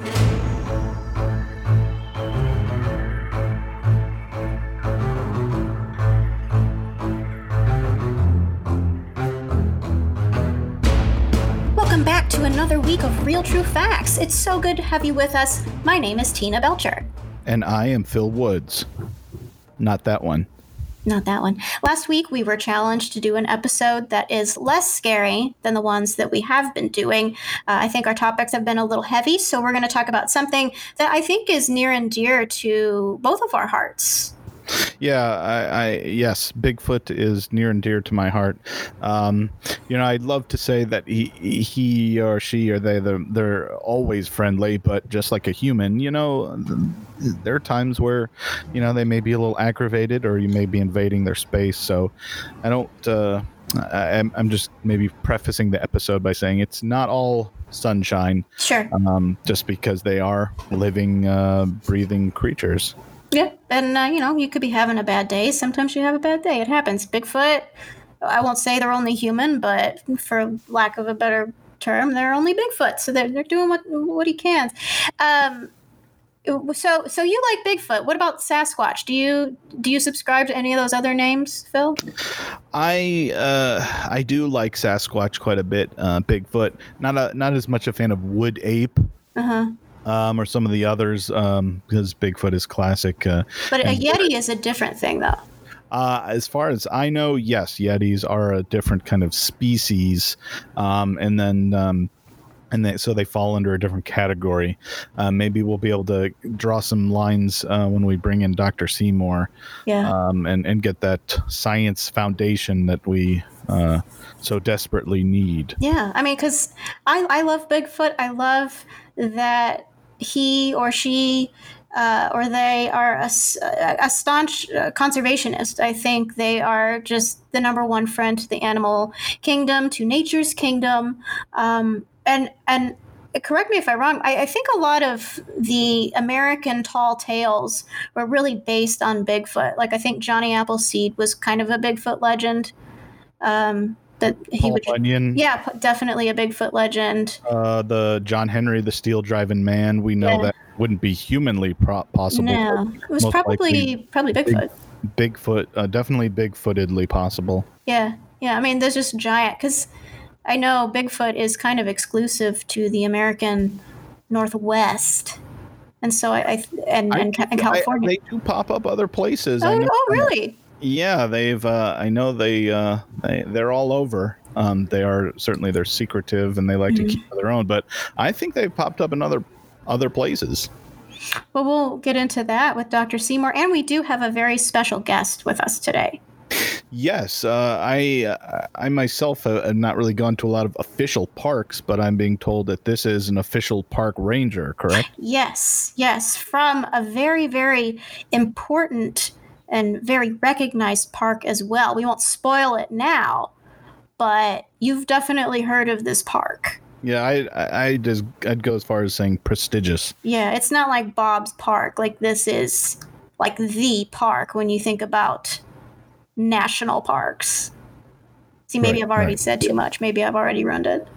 Welcome back to another week of Real True Facts. It's so good to have you with us. My name is Tina Belcher. And I am Phil Woods. Not that one. Not that one. Last week, we were challenged to do an episode that is less scary than the ones that we have been doing. Uh, I think our topics have been a little heavy, so we're going to talk about something that I think is near and dear to both of our hearts. Yeah, I, I yes, Bigfoot is near and dear to my heart. Um, you know, I'd love to say that he, he or she or they, they're, they're always friendly, but just like a human, you know, there are times where, you know, they may be a little aggravated or you may be invading their space. So, I don't. Uh, I, I'm just maybe prefacing the episode by saying it's not all sunshine. Sure. Um, just because they are living, uh, breathing creatures. Yeah, and uh, you know, you could be having a bad day. Sometimes you have a bad day. It happens. Bigfoot. I won't say they're only human, but for lack of a better term, they're only Bigfoot. So they're, they're doing what what he can. Um, so so you like Bigfoot? What about Sasquatch? Do you do you subscribe to any of those other names, Phil? I uh, I do like Sasquatch quite a bit. Uh, Bigfoot, not a not as much a fan of Wood Ape. Uh huh um, or some of the others um, because Bigfoot is classic. Uh, but a Yeti is a different thing, though. Uh, as far as I know, yes, Yetis are a different kind of species, um, and then um, and they, so they fall under a different category. Uh, maybe we'll be able to draw some lines uh, when we bring in Dr. Seymour, yeah, um, and and get that science foundation that we uh, so desperately need. Yeah, I mean, because I I love Bigfoot. I love that he or she uh, or they are a, a staunch uh, conservationist. I think they are just the number one friend to the animal kingdom, to nature's kingdom, um, and and correct me if I'm wrong. I, I, think a lot of the American tall tales were really based on Bigfoot. Like I think Johnny Appleseed was kind of a Bigfoot legend. Um, that he Paul would. Bunyan. Yeah, definitely a Bigfoot legend. Uh, the John Henry, the steel driving man. We know yeah. that wouldn't be humanly pro- possible. No, it was probably probably Bigfoot. Big, Bigfoot, uh, definitely Bigfootedly possible. Yeah, yeah. I mean, there's just giant because I know Bigfoot is kind of exclusive to the American Northwest. And so I, I and, and, I, and California. I, they do pop up other places. Oh, oh really? Yeah, they've. Uh, I know they. Uh, they they're all over. Um, they are certainly they're secretive and they like mm-hmm. to keep their own. But I think they've popped up in other other places. Well, we'll get into that with Dr. Seymour, and we do have a very special guest with us today. Yes, uh, I I myself have not really gone to a lot of official parks, but I'm being told that this is an official park ranger, correct? Yes, yes, from a very very important and very recognized park as well. We won't spoil it now, but you've definitely heard of this park. Yeah, I I just I'd go as far as saying prestigious. Yeah, it's not like Bob's Park. Like this is like the park when you think about national parks. See, maybe right, I've already right. said too much. Maybe I've already ruined it.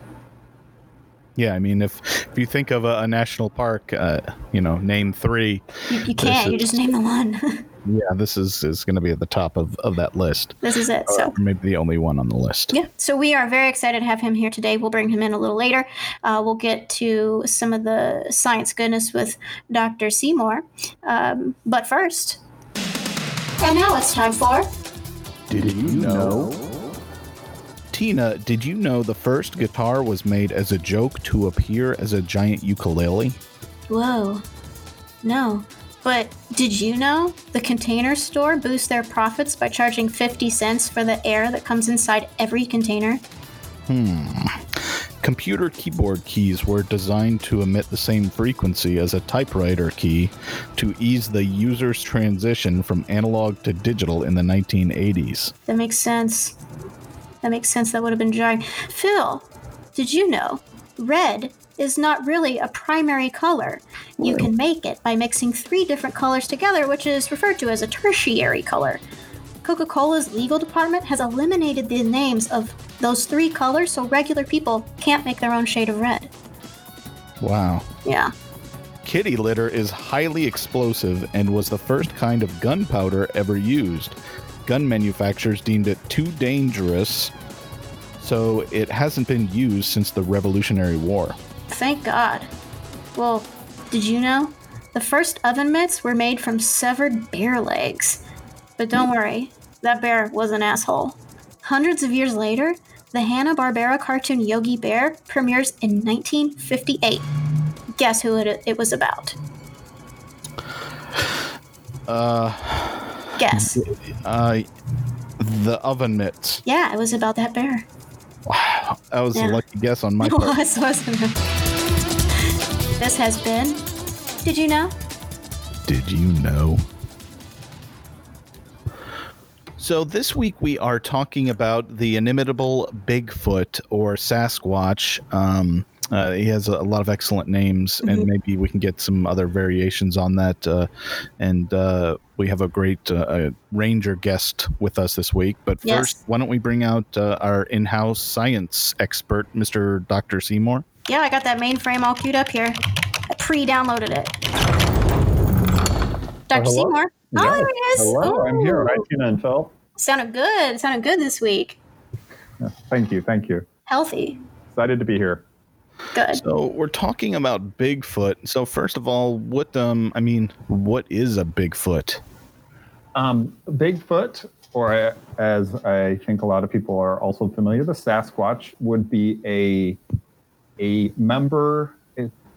Yeah, I mean, if if you think of a, a national park, uh, you know, name three. You, you can't. You just name the one. yeah, this is is going to be at the top of, of that list. This is it. So maybe the only one on the list. Yeah. So we are very excited to have him here today. We'll bring him in a little later. Uh, we'll get to some of the science goodness with Dr. Seymour. Um, but first, and now it's time for. Did you know? Tina, did you know the first guitar was made as a joke to appear as a giant ukulele? Whoa. No. But did you know the container store boosts their profits by charging 50 cents for the air that comes inside every container? Hmm. Computer keyboard keys were designed to emit the same frequency as a typewriter key to ease the user's transition from analog to digital in the 1980s. That makes sense. That makes sense. That would have been jarring. Phil, did you know red is not really a primary color. You can make it by mixing three different colors together, which is referred to as a tertiary color. Coca Cola's legal department has eliminated the names of those three colors so regular people can't make their own shade of red. Wow. Yeah. kitty litter is highly explosive and was the first kind of gunpowder ever used. Gun manufacturers deemed it too dangerous, so it hasn't been used since the Revolutionary War. Thank God. Well, did you know? The first oven mitts were made from severed bear legs. But don't worry, that bear was an asshole. Hundreds of years later, the Hanna-Barbera cartoon Yogi Bear premieres in 1958. Guess who it, it was about? Uh, Guess. uh, the oven mitts. Yeah, it was about that bear. Wow, that was Yeah. a lucky guess on my It part. was, wasn't it? This has been. Did you know? Did you know? So, this week we are talking about the inimitable Bigfoot or Sasquatch. Um, uh, he has a, a lot of excellent names, and Mhm. maybe we can get some other variations on that. Uh, and uh, we have a great uh, uh, ranger guest with us this week. But first, Yes. why don't we bring out uh, our in house science expert, Mr. Dr. Seymour? Yeah, I got that mainframe all queued up here. I pre-downloaded it. Dr. hello? Seymour. Oh, Yes. there he is. Hello, I'm here. Ooh. Right, Tina and Phil. Sounded good. Sounded good this week. Thank you. Thank you. Healthy. Excited to be here. Good. So we're talking about Bigfoot. So first of all, what um I mean, what is a Bigfoot? Um, Bigfoot, or uh, as I think a lot of people are also familiar, the Sasquatch would be a a member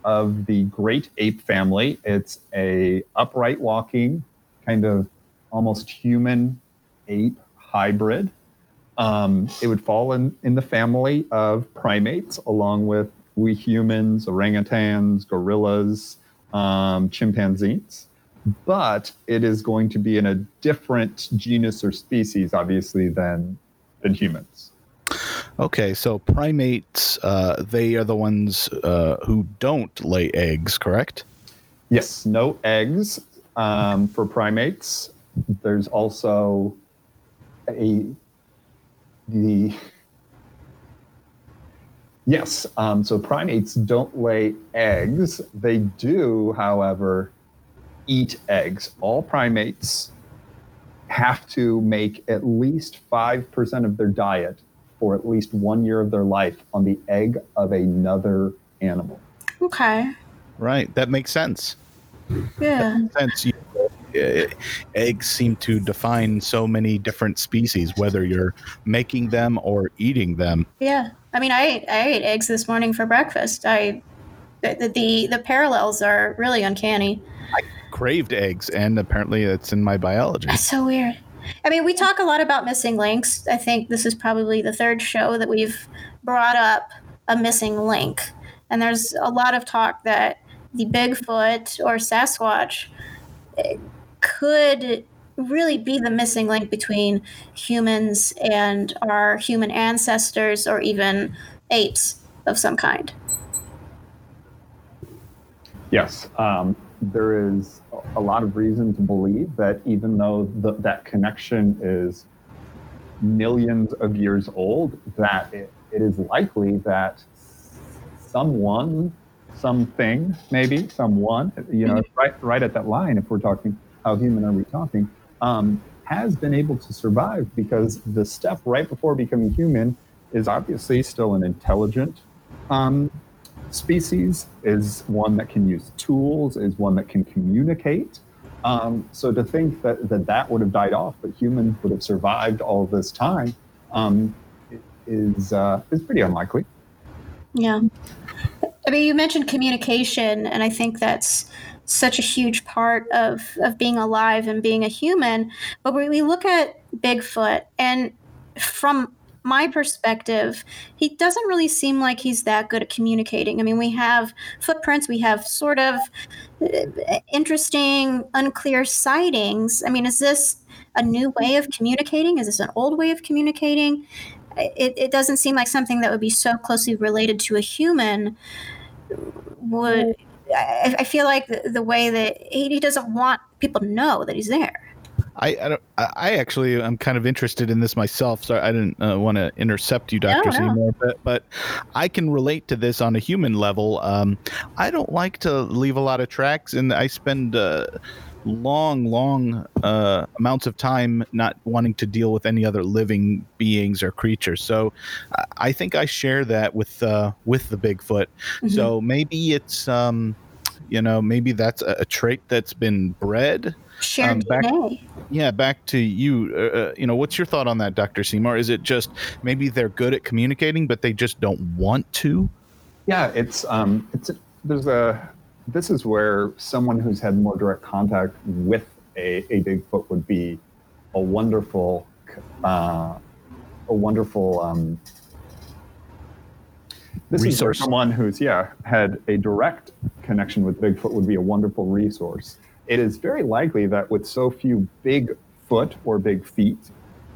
of the great ape family. It's a upright walking, kind of almost human ape hybrid. Um, it would fall in, in the family of primates, along with we humans, orangutans, gorillas, um, chimpanzees. But it is going to be in a different genus or species, obviously, than than humans. Okay, so primates, uh, they are the ones uh, who don't lay eggs, correct? Yes, no eggs um, for primates. There's also a the yes. Um, so primates don't lay eggs. They do, however, eat eggs. All primates have to make at least five percent of their diet for at least one year of their life on the egg of another animal. Okay. Right, that makes sense. Yeah. Makes Sense. You, uh, eggs seem to define so many different species, whether you're making them or eating them. Yeah. I mean, I ate, I ate eggs this morning for breakfast. I the, the the parallels are really uncanny. I craved eggs, and apparently it's in my biology. That's so weird. I mean, we talk a lot about missing links. I think this is probably the third show that we've brought up a missing link. And there's a lot of talk that the Bigfoot or Sasquatch eh, could really be the missing link between humans and our human ancestors or even apes of some kind. Yes, um, there is a lot of reason to believe that even though the, that connection is millions of years old, that it, it is likely that someone, something, maybe someone, you know, right, right at that line, if we're talking, how human are we talking, um, has been able to survive because the step right before becoming human is obviously still an intelligent um, species, is one that can use tools, is one that can communicate. Um, so to think that, that that would have died off, but humans would have survived all this time, um, is uh, is pretty unlikely. Yeah. I mean, you mentioned communication, and I think that's such a huge part of, of being alive and being a human. But when we look at Bigfoot, and from my perspective, he doesn't really seem like he's that good at communicating. I mean, we have footprints, we have sort of uh, interesting, unclear sightings. I mean, is this a new way of communicating? Is this an old way of communicating? It, it doesn't seem like something that would be so closely related to a human would I, I feel like the, the way that he, he doesn't want people to know that he's there I I, don't, I actually I'm kind of interested in this myself. So I didn't uh, want to intercept you, Doctor No, no. Seymour, but but I can relate to this on a human level. Um, I don't like to leave a lot of tracks, and I spend. Uh, long long uh, amounts of time not wanting to deal with any other living beings or creatures so I- think i share that with uh, with the bigfoot Mhm. so maybe it's um you know maybe that's a, a trait that's been bred Shared um, back- DNA. yeah back to you uh, uh, you know what's your thought on that dr seymour is it just maybe they're good at communicating but they just don't want to Yeah, it's um, it's there's a this is where someone who's had more direct contact with a, a Bigfoot would be a wonderful, uh, a wonderful. Um, this is where Resource. someone who's yeah had a direct connection with Bigfoot would be a wonderful resource. It is very likely that with so few big foot or big feet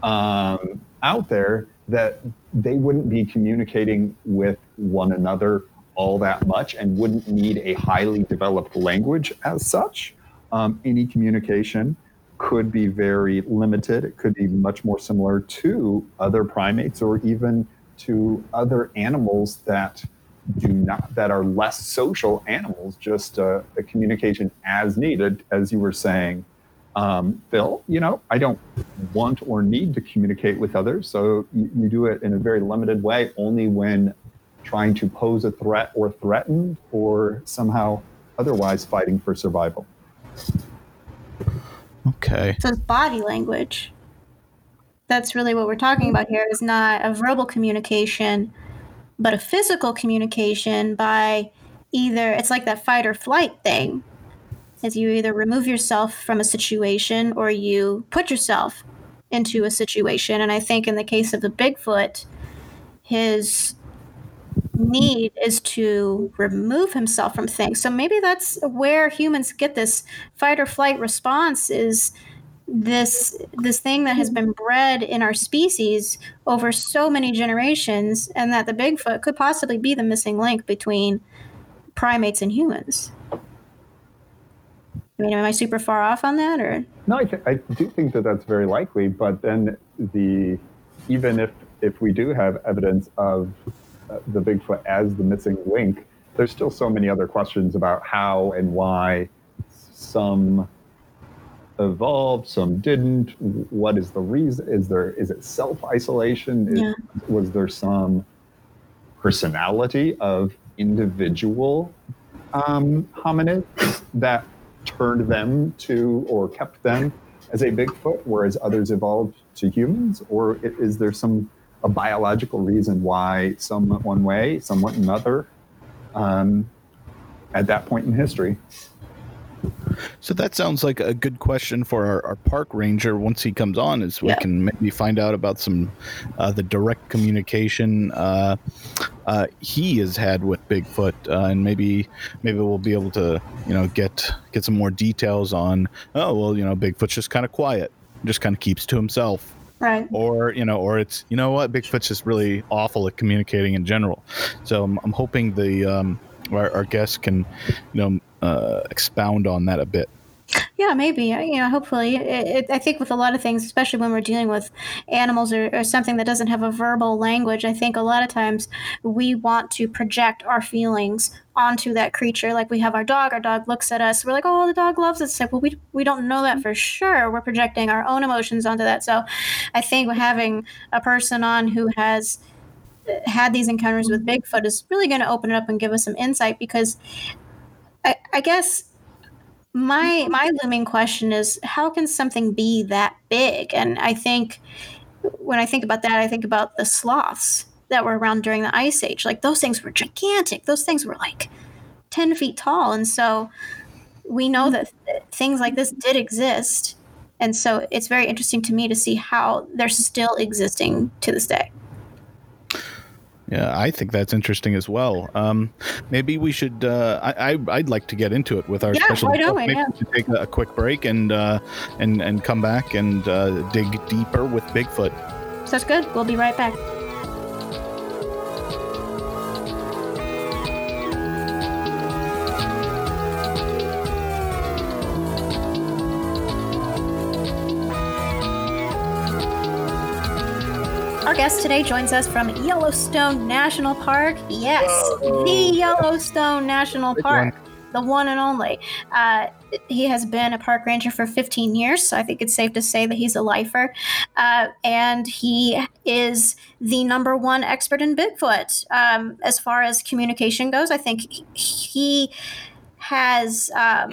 um, out there, that they wouldn't be communicating with one another all that much and wouldn't need a highly developed language as such. Um, any communication could be very limited. It could be much more similar to other primates or even to other animals that do not that are less social animals. Just uh, a communication as needed, as you were saying, um, Phil. You know, I don't want or need to communicate with others, so you, you do it in a very limited way, only when trying to pose a threat or threatened or somehow otherwise fighting for survival. okay So it's body language. That's really what we're talking about here is not a verbal communication, but a physical communication by either it's like that fight or flight thing. Is you either remove yourself from a situation or you put yourself into a situation. And I think in the case of the Bigfoot, his need is to remove himself from things. So maybe that's where humans get this fight or flight response is this this thing that has been bred in our species over so many generations and that the Bigfoot could possibly be the missing link between primates and humans. I mean, am I super far off on that or No, I, th- I do think that that's very likely. But then the even if if we do have evidence of uh, the Bigfoot as the missing link, there's still so many other questions about how and why some evolved, some didn't. What is the reason? Is there is it self isolation? Yeah. Was there some personality of individual um, hominids that turned them to or kept them as a Bigfoot, whereas others evolved to humans? Or is there some a biological reason why some went one way, some went another um, at that point in history? So that sounds like a good question for our, our park ranger once he comes on, is we Yeah. can maybe find out about some uh, the direct communication uh, uh, he has had with Bigfoot, uh, and maybe maybe we'll be able to you know get get some more details on. Oh well, you know Bigfoot's just kind of quiet, just kind of keeps to himself, right? or you know, or it's you know what Bigfoot's just really awful at communicating in general. So I'm, I'm hoping the um, our, our guests can you know uh, expound on that a bit. Yeah, maybe. You know, hopefully. It, it, I think with a lot of things, especially when we're dealing with animals or, or something that doesn't have a verbal language, I think a lot of times we want to project our feelings onto that creature. Like we have our dog, our dog looks at us, we're like, oh, the dog loves us. It's like, well, we, we don't know that for sure. We're projecting our own emotions onto that. So I think having a person on who has had these encounters with mm-hmm. Bigfoot is really going to open it up and give us some insight because I, I guess my mm-hmm. my looming question is how can something be that big? And i think when i think about that i think about the sloths that were around during the ice age. Like those things were gigantic. Those things were like 10 feet tall. And so we know mm-hmm. that th- things like this did exist. And so it's very interesting to me to see how they're still existing to this day Yeah, I think that's interesting as well. Um, maybe we should. Uh, I, I I'd like to get into it with our Yeah, special. guest. we? Maybe Yeah. we should take a, a quick break and uh, and and come back and uh, dig deeper with Bigfoot. so that's good we'll be right back guest today joins us from Yellowstone National Park. Yes, the Yellowstone National Park, the one and only. Uh, he has been a park ranger for 15 years, so I think it's safe to say that he's a lifer. Uh, and he is the number one expert in Bigfoot. Um, as far as communication goes, I think he has. Um,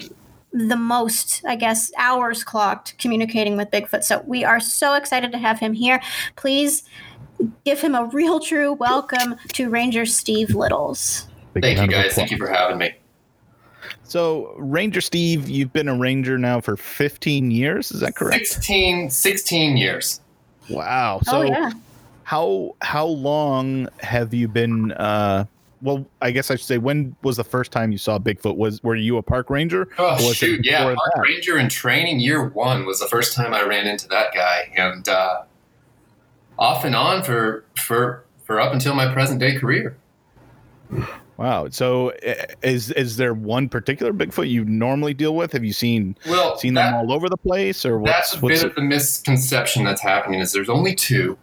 the most, I guess, hours clocked communicating with Bigfoot. So we are so excited to have him here. Please give him a real true welcome to Ranger Steve Littles. Thank you guys. Thank you for having me. So, Ranger Steve, you've been a ranger now for 15 years. Is that correct? 16, 16 years. Wow. So, oh yeah. how how long have you been? Uh, well, I guess I should say, when was the first time you saw Bigfoot? Was were you a park ranger? Oh was shoot, yeah. Park that? Ranger in training year one was the first time I ran into that guy, and uh, off and on for for for up until my present day career. Wow. So, is is there one particular Bigfoot you normally deal with? Have you seen Well, seen that- them all over the place, or that's a what's bit it? of the misconception that's happening. Is there's only two.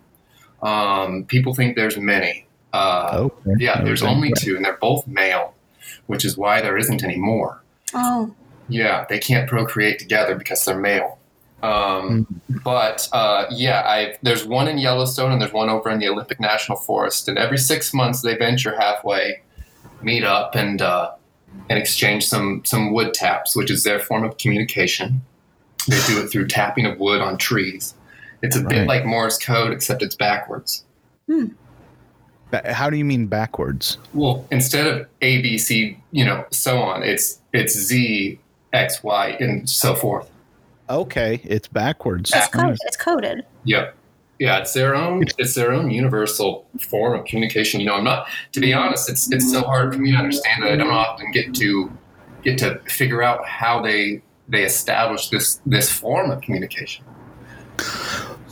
Um, people think there's many. Uh, Okay. yeah, there's Okay. only two, and they're both male, which is why there isn't any more. Oh. Yeah, they can't procreate together because they're male. Um, but uh, yeah, I there's one in Yellowstone and there's one over in the Olympic National Forest, and every six months they venture halfway, meet up, and uh, and exchange some some wood taps, which is their form of communication. They do it through tapping of wood on trees. It's a Right. bit like Morse code, except it's backwards. Ba- How do you mean backwards? Well, instead of A, B, C, you know, so on, it's it's Z, X, Y, and so forth. Okay, it's backwards. It's Yeah. coded. It's coded. Yep. Yeah, it's their own. It's their own universal form of communication. You know, I'm not. To be honest, it's it's so hard for me to understand that I don't often get to get to figure out how they they establish this this form of communication.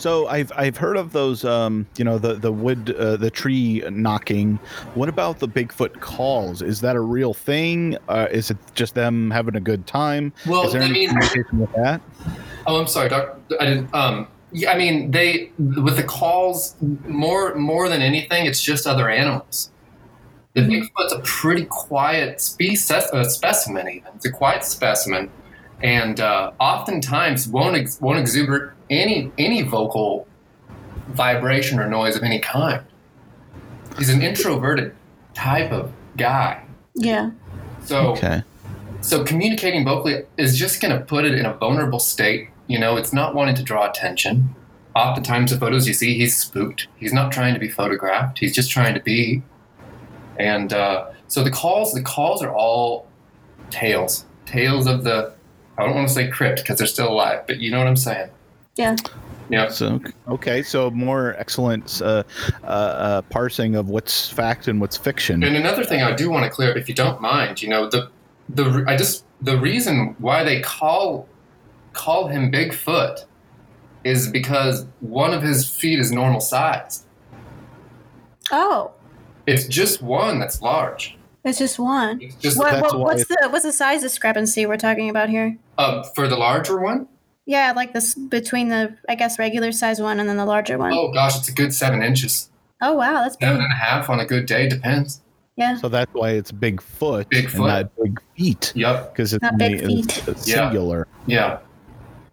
So I've I've heard of those, um, you know, the the wood, uh, the tree knocking. What about the Bigfoot calls? Is that a real thing? Uh, is it just them having a good time? Well, is there I any mean, communication with that? oh, I'm sorry, Doc. I didn't. Um, yeah, I mean, they with the calls more more than anything, it's just other animals. The Bigfoot's a pretty quiet species, uh, specimen. Even it's a quiet specimen, and uh, oftentimes won't ex- won't exuberate any any vocal vibration or noise of any kind. He's an introverted type of guy. Yeah. So Okay. so communicating vocally is just going to put it in a vulnerable state. You know, it's not wanting to draw attention. Oftentimes, the photos you see, he's spooked. He's not trying to be photographed. He's just trying to be. And uh, so the calls, the calls are all tales, tales of the. I don't want to say crypt because they're still alive, but you know what I'm saying. Yeah. Yeah. So okay, so more excellent uh, uh, uh, parsing of what's fact and what's fiction. And another thing I do want to clear up, if you don't mind, you know, the the I just the reason why they call call him Bigfoot is because one of his feet is normal sized. Oh. It's just one that's large. It's just one. It's just What, what, what's the what's the size discrepancy we're talking about here? uh, for the larger one. Yeah, like this between the I guess regular size one and then the larger one. Oh gosh, it's a good seven inches, Oh wow, that's big. seven and a half on a good day. Depends. Yeah. So that's why it's Bigfoot, and Bigfoot. not big feet, Yep. because it's, Not big only- it's- feet. it's Yeah. singular. Yeah.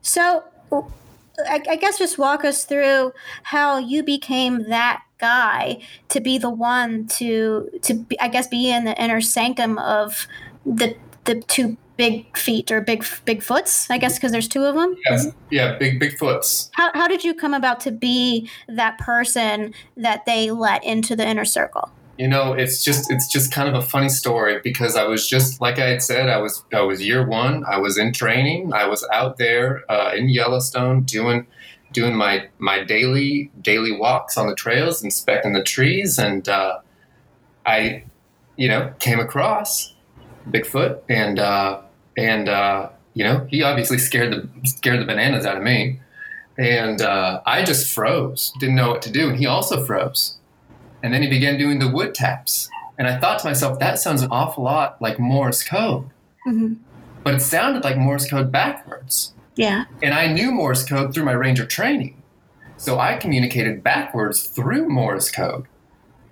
So, I, I guess just walk us through how you became that guy to be the one to to be, I guess be in the inner sanctum of the the two big feet or big big foots. I guess because there's two of them. Yeah. Yeah. Big big foots. How how did you come about to be that person that they let into the inner circle? You know, it's just it's just kind of a funny story because I was just like I had said, I was I was year one. I was in training. I was out there uh, in Yellowstone doing doing my my daily daily walks on the trails, inspecting the trees, and uh, I, you know, came across Bigfoot, and uh, and uh, you know, he obviously scared the scared the bananas out of me, and uh, I just froze, didn't know what to do, and he also froze. And then he began doing the wood taps. And I thought to myself, that sounds an awful lot like Morse code. hmm But it sounded like Morse code backwards. Yeah. And I knew Morse code through my Ranger training. So I communicated backwards through Morse code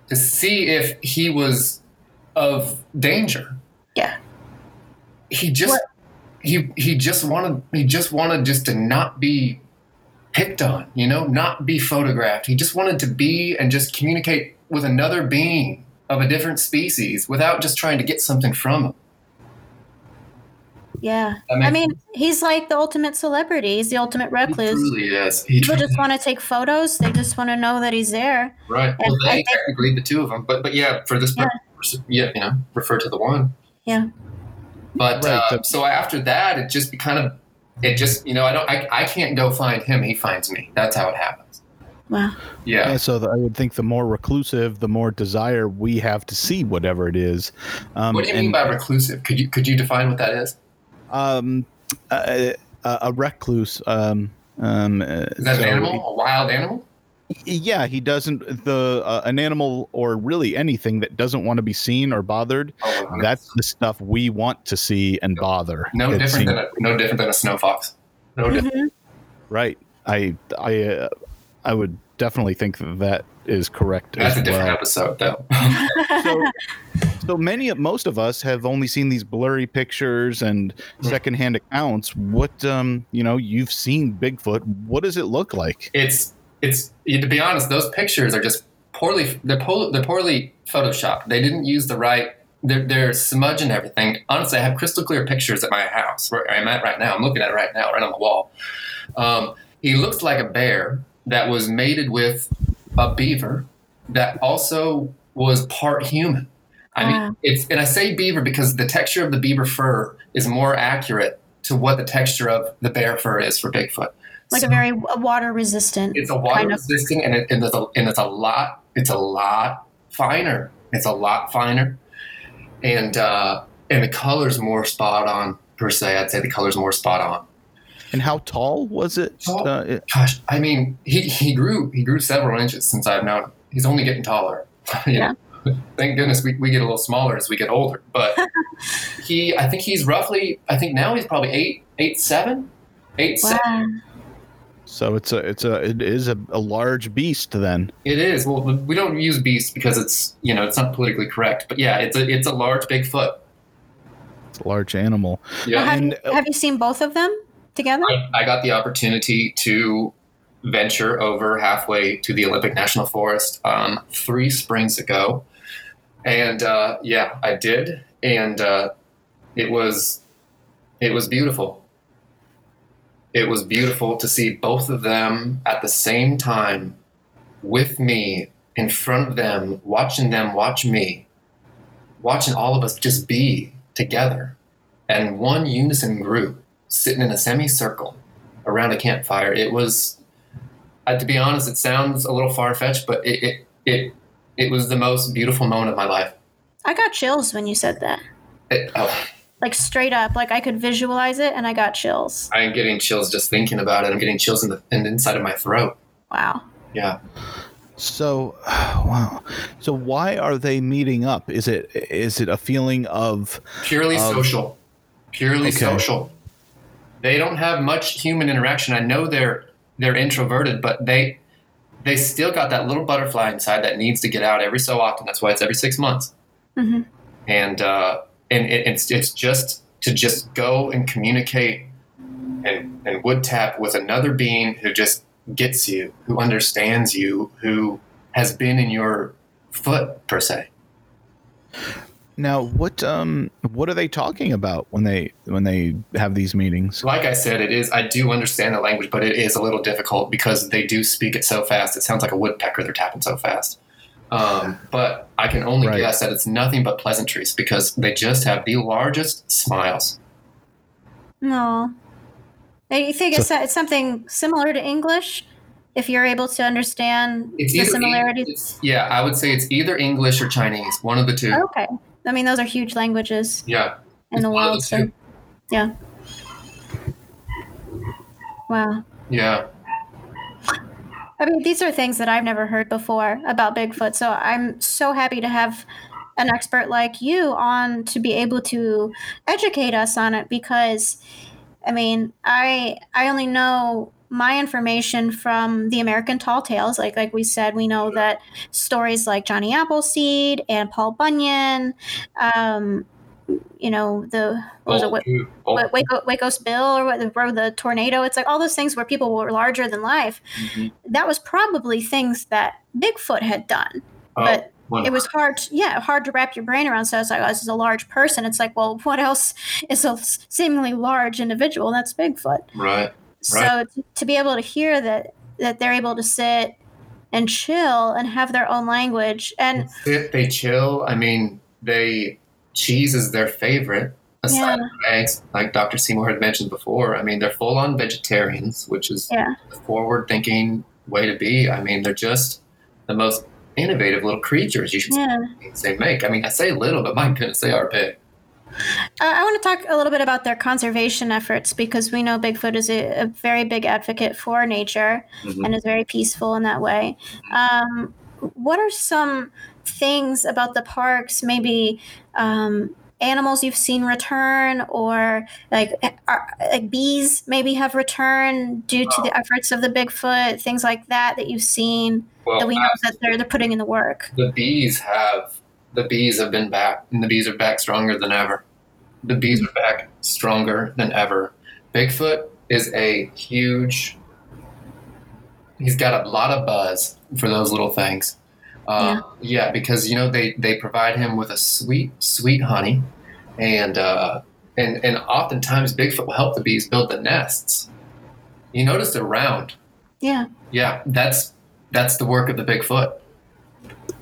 to see if he was of danger. Yeah. He just What- he he just wanted he just wanted just to not be picked on, you know, not be photographed. He just wanted to be and just communicate with another being of a different species without just trying to get something from him. Yeah. I mean, he's like the ultimate celebrity. He's the ultimate He recluse. truly is. He People truly just want to take photos. They just want to know that he's there. Right. Well, I they think- technically the two of them, but but yeah, for this Yeah. purpose, yeah, you know, refer to the one. Yeah. But Right, uh, the- so after that, it just be kind of, it just you know, I don't, I, I can't go find him. He finds me. That's how it happens. Wow. Yeah. Yeah, so the, I would think the more reclusive, the more desire we have to see whatever it is. Um, what do you mean by reclusive? Could you could you define what that is? um, a, a a recluse? Um, um, Is that an animal? A wild animal? Yeah, he doesn't. The uh, an animal or really anything that doesn't want to be seen or bothered. Oh, no. That's the stuff we want to see and bother. no It different seems- than a no different than a snow fox. No different. Mhm. right. I I uh, I would definitely think that, that is correct That's as a different well. episode, though. so, so many of most of us have only seen these blurry pictures and secondhand accounts. What um, you know, you've seen Bigfoot. What does it look like? it's it's to be honest, those pictures are just poorly they're, po- they're poorly photoshopped. They didn't use the right. They're, they're smudging everything. Honestly, I have crystal clear pictures at my house where I'm at right now. I'm looking at it right now, right on the wall. Um, he looks like a bear that was mated with a beaver that also was part human. I Wow. mean, it's and I say beaver because the texture of the beaver fur is more accurate to what the texture of the bear fur is for Bigfoot. Like So- a very water resistant. it's a water kind of- resistant and, it, and, it's a, and it's a lot it's a lot finer it's a lot finer and uh and the color's more spot on per se i'd say the color's more spot on And how tall was it? Tall. Uh, it- gosh i mean he he grew he grew several inches since i've known him he's only getting taller You know, thank goodness we, we get a little smaller as we get older but he i think he's roughly i think now he's probably eight eight seven eight seven Wow. So it's a it's a it is a, a large beast then. It is. Well, we don't use beast because it's you know it's not politically correct. But yeah, it's a it's a large Bigfoot. It's a large animal. Yeah, have, And, you, have you seen both of them together? I, I got the opportunity to venture over halfway to the Olympic National Forest um, three springs ago, and uh, yeah, I did, and uh, it was it was beautiful. It was beautiful to see both of them at the same time with me in front of them, watching them watch me, watching all of us just be together and one unison group sitting in a semicircle around a campfire. It was, uh, to be honest, it sounds a little far fetched, but it, it it it was the most beautiful moment of my life. I got chills when you said that. It, oh, Like straight up, like I could visualize it and I got chills. I'm getting chills just thinking about it. I'm getting chills in the in inside of my throat. Wow. Yeah. So, wow. So why are they meeting up? Is it is it a feeling of purely Um, social purely okay. social they don't have much human interaction i know they're they're introverted but they they still got that little butterfly inside that needs to get out every so often that's why it's every six months mm-hmm. and uh and it, it's it's just to just go and communicate and and wood tap with another being who just gets you who understands you who has been in your foot per se now what um what are they talking about when they when they have these meetings? like I said, it is. I do understand the language, but it is a little difficult because they do speak it so fast. It sounds like a woodpecker. They're tapping so fast. Um, but I can only Right. guess that it's nothing but pleasantries because they just have the largest smiles. No. I think it's, it's something similar to English. If you're able to understand It's the either similarities. it's- yeah, I would say it's either English or Chinese, one of the two. Okay. I mean, those are huge languages Yeah, in the It's one world. the So, yeah. Wow. yeah. I mean, these are things that I've never heard before about Bigfoot. So I'm so happy to have an expert like you on to be able to educate us on it because I mean, I I only know my information from the American Tall Tales. Like like we said, we know that stories like Johnny Appleseed and Paul Bunyan, um, you know the what was it what, Oh, what, Waco, Waco's Bill or what the, or the tornado. It's like all those things where people were larger than life. mhm. That was probably things that Bigfoot had done, Oh, but one- it was hard. Yeah, hard to wrap your brain around. So it's like, oh, this is a large person. It's like, well, what else is a seemingly large individual? That's Bigfoot. right. So t- to be able to hear that that they're able to sit and chill and have their own language and Sit, they chill. I mean, they cheese is their favorite. Aside Yeah. from eggs, like Dr. Seymour had mentioned before. I mean, they're full on vegetarians, which is Yeah. a forward thinking way to be. I mean, they're just the most innovative little creatures you should yeah. say make. I mean, I say little, but my goodness, they are big. Uh, I want to talk a little bit about their conservation efforts because we know Bigfoot is a, a very big advocate for nature Mhm. and is very peaceful in that way. Um, what are some things about the parks, maybe um, animals you've seen return, or like are, like bees maybe have returned due to the efforts of the Bigfoot, things like that that you've seen Well, that we know that they're they're putting in the work. the bees have the bees have been back and the bees are back stronger than ever. The bees are back stronger than ever. Bigfoot is a huge he's got a lot of buzz for those little things uh, yeah. because you know they they provide him with a sweet sweet honey and uh, and and oftentimes bigfoot will help the bees build the nests you notice they're round Yeah. yeah, that's that's the work of the Bigfoot.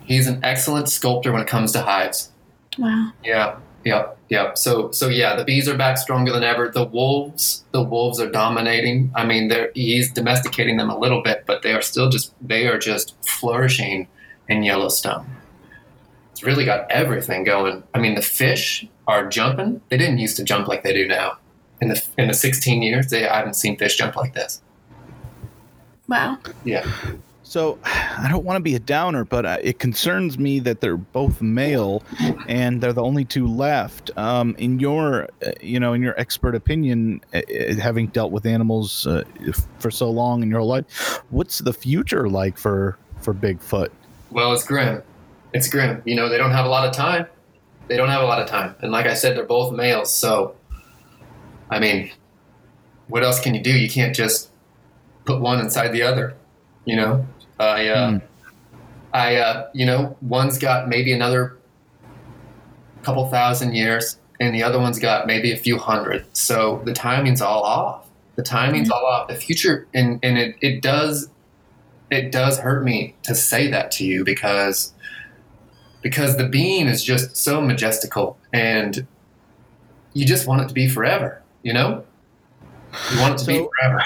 He's an excellent sculptor when it comes to hives. Wow. Yeah, yep, yep. So so yeah, the bees are back stronger than ever. The wolves, the wolves are dominating. I mean, they're he's domesticating them a little bit, but they are still just they are just flourishing in Yellowstone. It's really got everything going. I mean, the fish are jumping. They didn't used to jump like they do now. In the in the 16 years, they I haven't seen fish jump like this. Wow. Yeah. So I don't want to be a downer, but uh, it concerns me that they're both male, and they're the only two left. Um, in your, uh, you know, in your expert opinion, uh, having dealt with animals uh, for so long in your life, what's the future like for for Bigfoot? Well, it's grim. It's grim. You know, they don't have a lot of time. They don't have a lot of time. And like I said, they're both males. So, I mean, what else can you do? You can't just put one inside the other. You know, I, uh, Hmm. I, uh, you know, one's got maybe another couple thousand years, and the other one's got maybe a few hundred. So the timing's all off. The timing's all off. The future, and and it it does it does hurt me to say that to you because because the being is just so majestical and you just want it to be forever you know you want it to be forever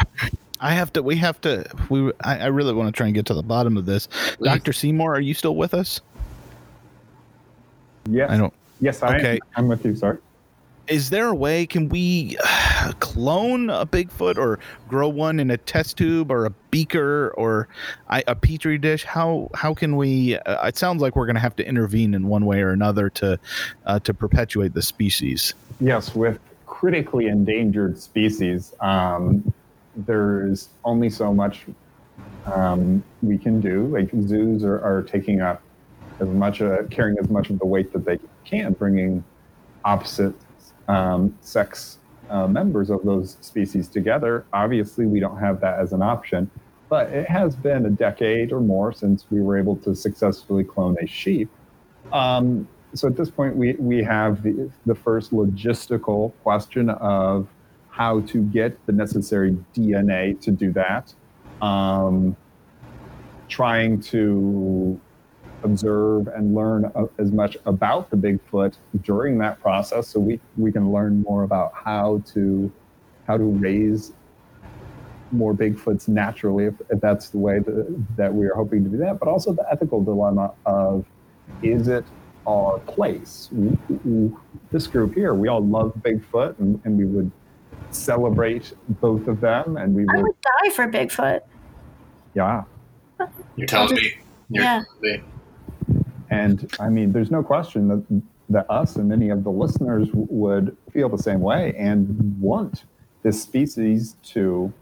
I have to. We have to. We. I, I really want to try and get to the bottom of this. Doctor Seymour, are you still with us? Yes. I don't. Yes, I Okay. am. I'm with you. Sorry. Is there a way? Can we uh, clone a Bigfoot or grow one in a test tube or a beaker or I, a petri dish? How how can we? Uh, it sounds like we're going to have to intervene in one way or another to uh, to perpetuate the species. Yes, with critically endangered species, um, there's only so much um, we can do. Like zoos are, are taking up as much, uh, carrying as much of the weight that they can, bringing opposite um, sex uh, members of those species together. Obviously, we don't have that as an option, but it has been a decade or more since we were able to successfully clone a sheep. Um, so at this point, we, we have the, the first logistical question of how to get the necessary DNA to do that. Um, trying to observe and learn uh, as much about the Bigfoot during that process, so we, we can learn more about how to how to raise more Bigfoots naturally, if, if that's the way that, that we are hoping to do that. But also the ethical dilemma of is it our place? W- w- This group here, we all love Bigfoot, and, and we would celebrate both of them, and we I would, would die for Bigfoot. yeah. you're telling just- me you're yeah. telling me. And I mean, there's no question that that us and many of the listeners w- would feel the same way and want this species to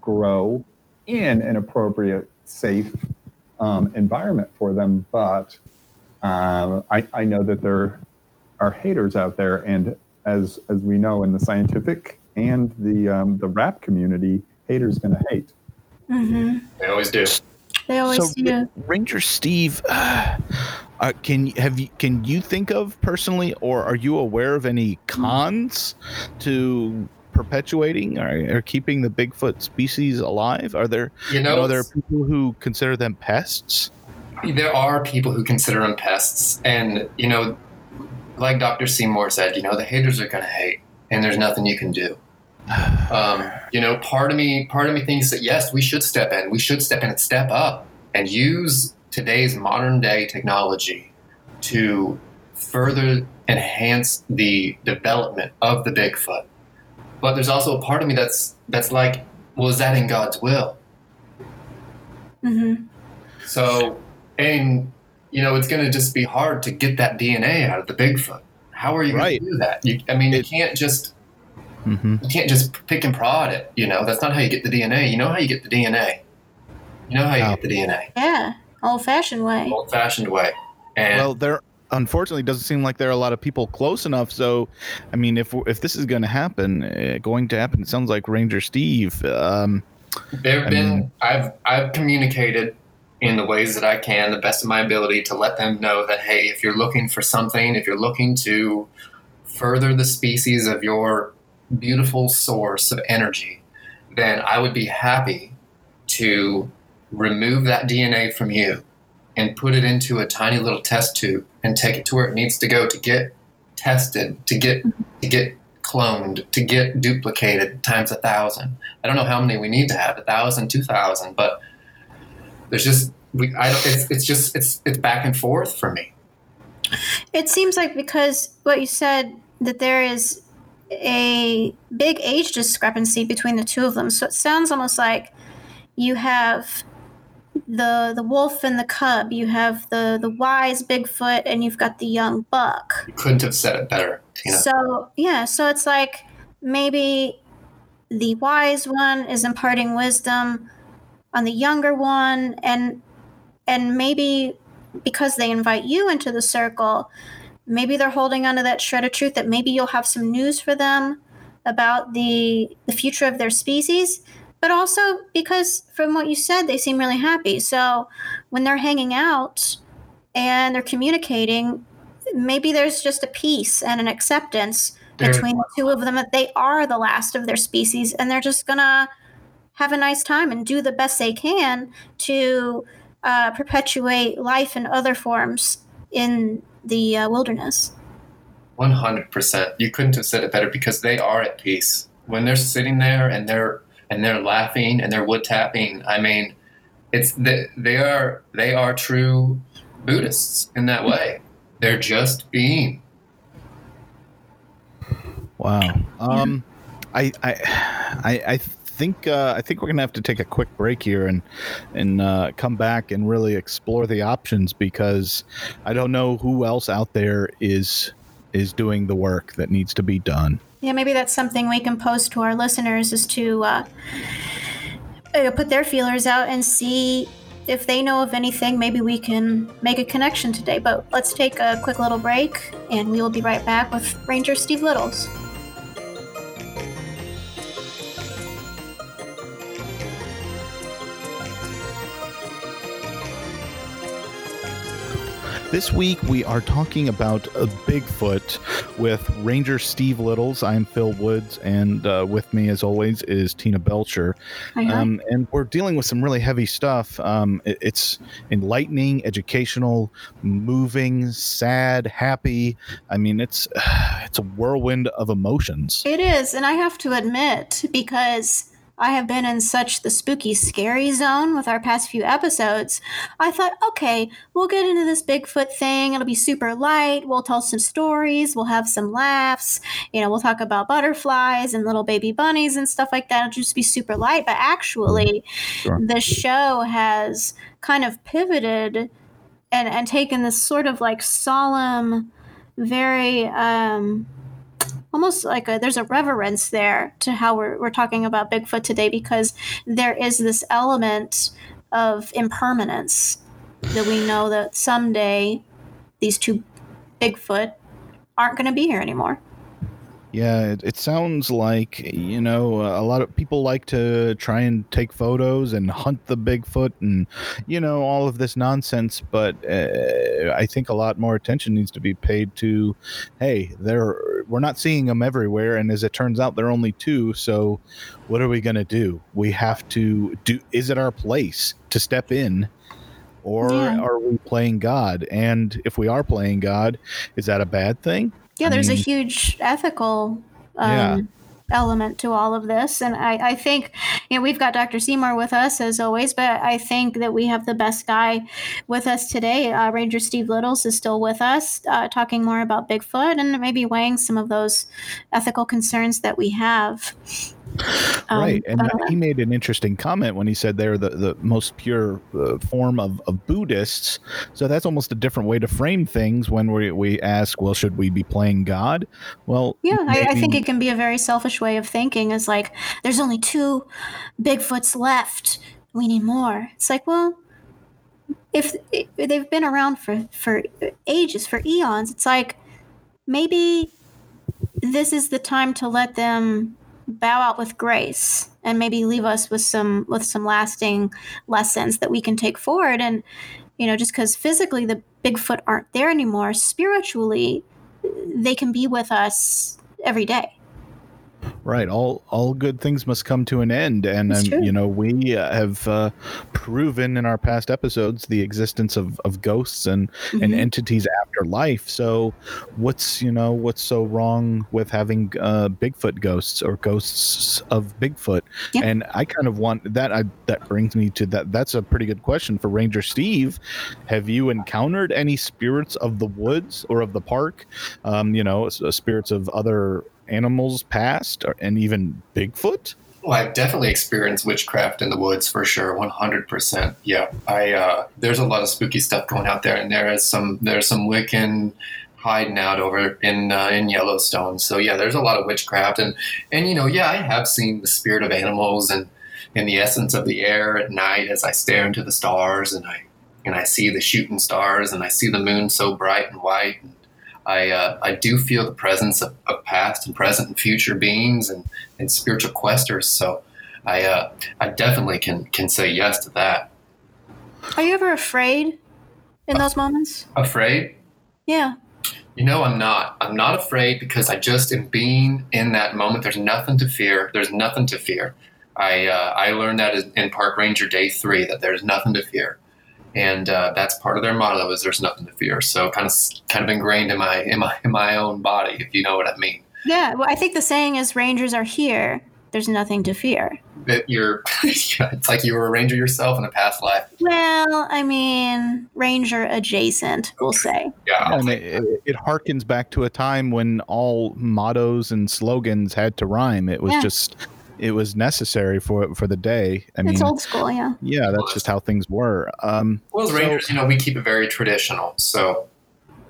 grow in an appropriate, safe um, environment for them. But uh, I, I know that there are haters out there, and as as we know in the scientific and the um, the rap community, haters gonna hate. Mm-hmm. They always do. They always so, do. Ranger Steve, uh, uh, can have you can you think of personally, or are you aware of any cons to perpetuating or, or keeping the Bigfoot species alive? Are there You know, you know there are it's- people who consider them pests? there are people who consider them pests, and you know, like Dr. Seymour said, you know, the haters are gonna hate, and there's nothing you can do. Um, you know, part of me, part of me thinks that yes, we should step in. We should step in and step up and use today's modern day technology to further enhance the development of the Bigfoot. But there's also a part of me that's that's like, well, is that in God's will? Mm-hmm. So, and you know, it's going to just be hard to get that DNA out of the Bigfoot. How are you going to do that? You, I mean, you can't just Mm-hmm. you can't just pick and prod it. You know, that's not how you get the DNA. You know how you get the DNA. You know how you How? get the DNA, Yeah, old-fashioned way. old-fashioned way. And Well, there unfortunately doesn't seem like there are a lot of people close enough. So, I mean, if if this is going to happen, uh, going to happen, it sounds like Ranger Steve. Um, There have I been mean- I've I've communicated in the ways that I can, the best of my ability, to let them know that hey, if you're looking for something, if you're looking to further the species of your beautiful source of energy, then I would be happy to remove that DNA from you and put it into a tiny little test tube and take it to where it needs to go to get tested, to get to get cloned, to get duplicated times a thousand. I don't know how many we need to have, a thousand, two thousand, but there's just we I don't it's it's just it's it's back and forth for me. It seems like because what you said that there is a big age discrepancy between the two of them, so it sounds almost like you have the the wolf and the cub, you have the the wise Bigfoot, and you've got the young buck. You couldn't have said it better. So yeah, so it's like maybe the wise one is imparting wisdom on the younger one, and and maybe because they invite you into the circle, maybe they're holding onto that shred of truth that maybe you'll have some news for them about the the future of their species. But also because from what you said, they seem really happy. So when they're hanging out and they're communicating, maybe there's just a peace and an acceptance between the two of them that they are the last of their species and they're just gonna have a nice time and do the best they can to uh, perpetuate life in other forms in the uh, wilderness. One hundred percent. You couldn't have said it better because they are at peace when they're sitting there and they're and they're laughing and they're wood tapping. I mean, it's they, they are they are true Buddhists in that way. They're just being. Wow. Um, I, I, I, I think uh, I think we're gonna have to take a quick break here and and uh, come back and really explore the options because I don't know who else out there is is doing the work that needs to be done. Yeah, maybe that's something we can post to our listeners is to uh, put their feelers out and see if they know of anything. Maybe we can make a connection today. But let's take a quick little break, and we will be right back with Ranger Steve Littles. This week we are talking about a Bigfoot with Ranger Steve Littles. I'm Phil Woods, and uh, with me, as always, is Tina Belcher. Hi, hi. Um, and we're dealing with some really heavy stuff. Um, it- it's enlightening, educational, moving, sad, happy. I mean, it's it's a whirlwind of emotions. It is, and I have to admit, because I have been in such the spooky, scary zone with our past few episodes, I thought, okay, we'll get into this Bigfoot thing. It'll be super light. We'll tell some stories. We'll have some laughs. You know, we'll talk about butterflies and little baby bunnies and stuff like that. It'll just be super light. But actually, Sure. the show has kind of pivoted and, and taken this sort of like solemn, very, um, almost like a there's a reverence there to how we're, we're talking about Bigfoot today because there is this element of impermanence that we know that someday these two Bigfoot aren't going to be here anymore. Yeah, it, it sounds like, you know, a lot of people like to try and take photos and hunt the Bigfoot and, you know, all of this nonsense. But uh, I think a lot more attention needs to be paid to, hey, they're, we're not seeing them everywhere. And as it turns out, they're only two. So what are we going to do? We have to do, is it our place to step in? Or Yeah. are we playing God? And if we are playing God, is that a bad thing? Yeah, I there's mean- a huge ethical um, Yeah. element to all of this. And I, I think, you know, we've got Dr. Seymour with us as always, but I think that we have the best guy with us today. Uh, Ranger Steve Littles is still with us, uh, talking more about Bigfoot and maybe weighing some of those ethical concerns that we have. Um, right and uh, he made an interesting comment when he said they're the, the most pure uh, form of, of buddhists so that's almost a different way to frame things when we, we ask well should we be playing god well Yeah, I, I think it can be a very selfish way of thinking. Is like, there's only two Bigfoots left. We need more. It's like, well, if, if they've been around for for ages, for eons, it's like maybe this is the time to let them bow out with grace and maybe leave us with some with some lasting lessons that we can take forward. And you know, just because physically the Bigfoot aren't there anymore, spiritually they can be with us every day. Right. All all good things must come to an end. And um, you know we uh, have uh, proven in our past episodes the existence of, of ghosts and and Mhm. entities after life. So what's you know what's so wrong with having uh bigfoot ghosts or ghosts of bigfoot? And i kind of want that I, that brings me to that that's a pretty good question for ranger steve. Have you encountered any spirits of the woods or of the park? Um you know spirits of other animals past or, and even bigfoot Well, I've definitely experienced witchcraft in the woods for sure, one hundred percent. Yeah, I uh, there's a lot of spooky stuff going out there, and there is some there's some Wiccan hiding out over in uh, in Yellowstone. So yeah, there's a lot of witchcraft, and and you know yeah, I have seen the spirit of animals and and the essence of the air at night as I stare into the stars, and I and I see the shooting stars, and I see the moon so bright and white. And, I, uh, I do feel the presence of, of past and present and future beings and, and spiritual questers. So I uh, I definitely can can say yes to that. Are you ever afraid in those moments? Afraid? Yeah. You know, I'm not. I'm not afraid because I just am being in that moment. There's nothing to fear. There's nothing to fear. I uh, I learned that in Park Ranger Day Three that there's nothing to fear, and uh, that's part of their motto is there's nothing to fear. So kind of kind of ingrained in my in my in my own body, if you know what I mean. Yeah. Well, I think the saying is Rangers are here. There's nothing to fear. That you're, it's like you were a ranger yourself in a past life. Well, I mean, Ranger adjacent, we'll say. Yeah, I'll I mean, take it, it harkens back to a time when all mottos and slogans had to rhyme. It was Yeah. just, it was necessary for for the day. I mean, it's old school, yeah. yeah, that's just how things were. Um, Well, as So- Rangers, you know, we keep it very traditional. So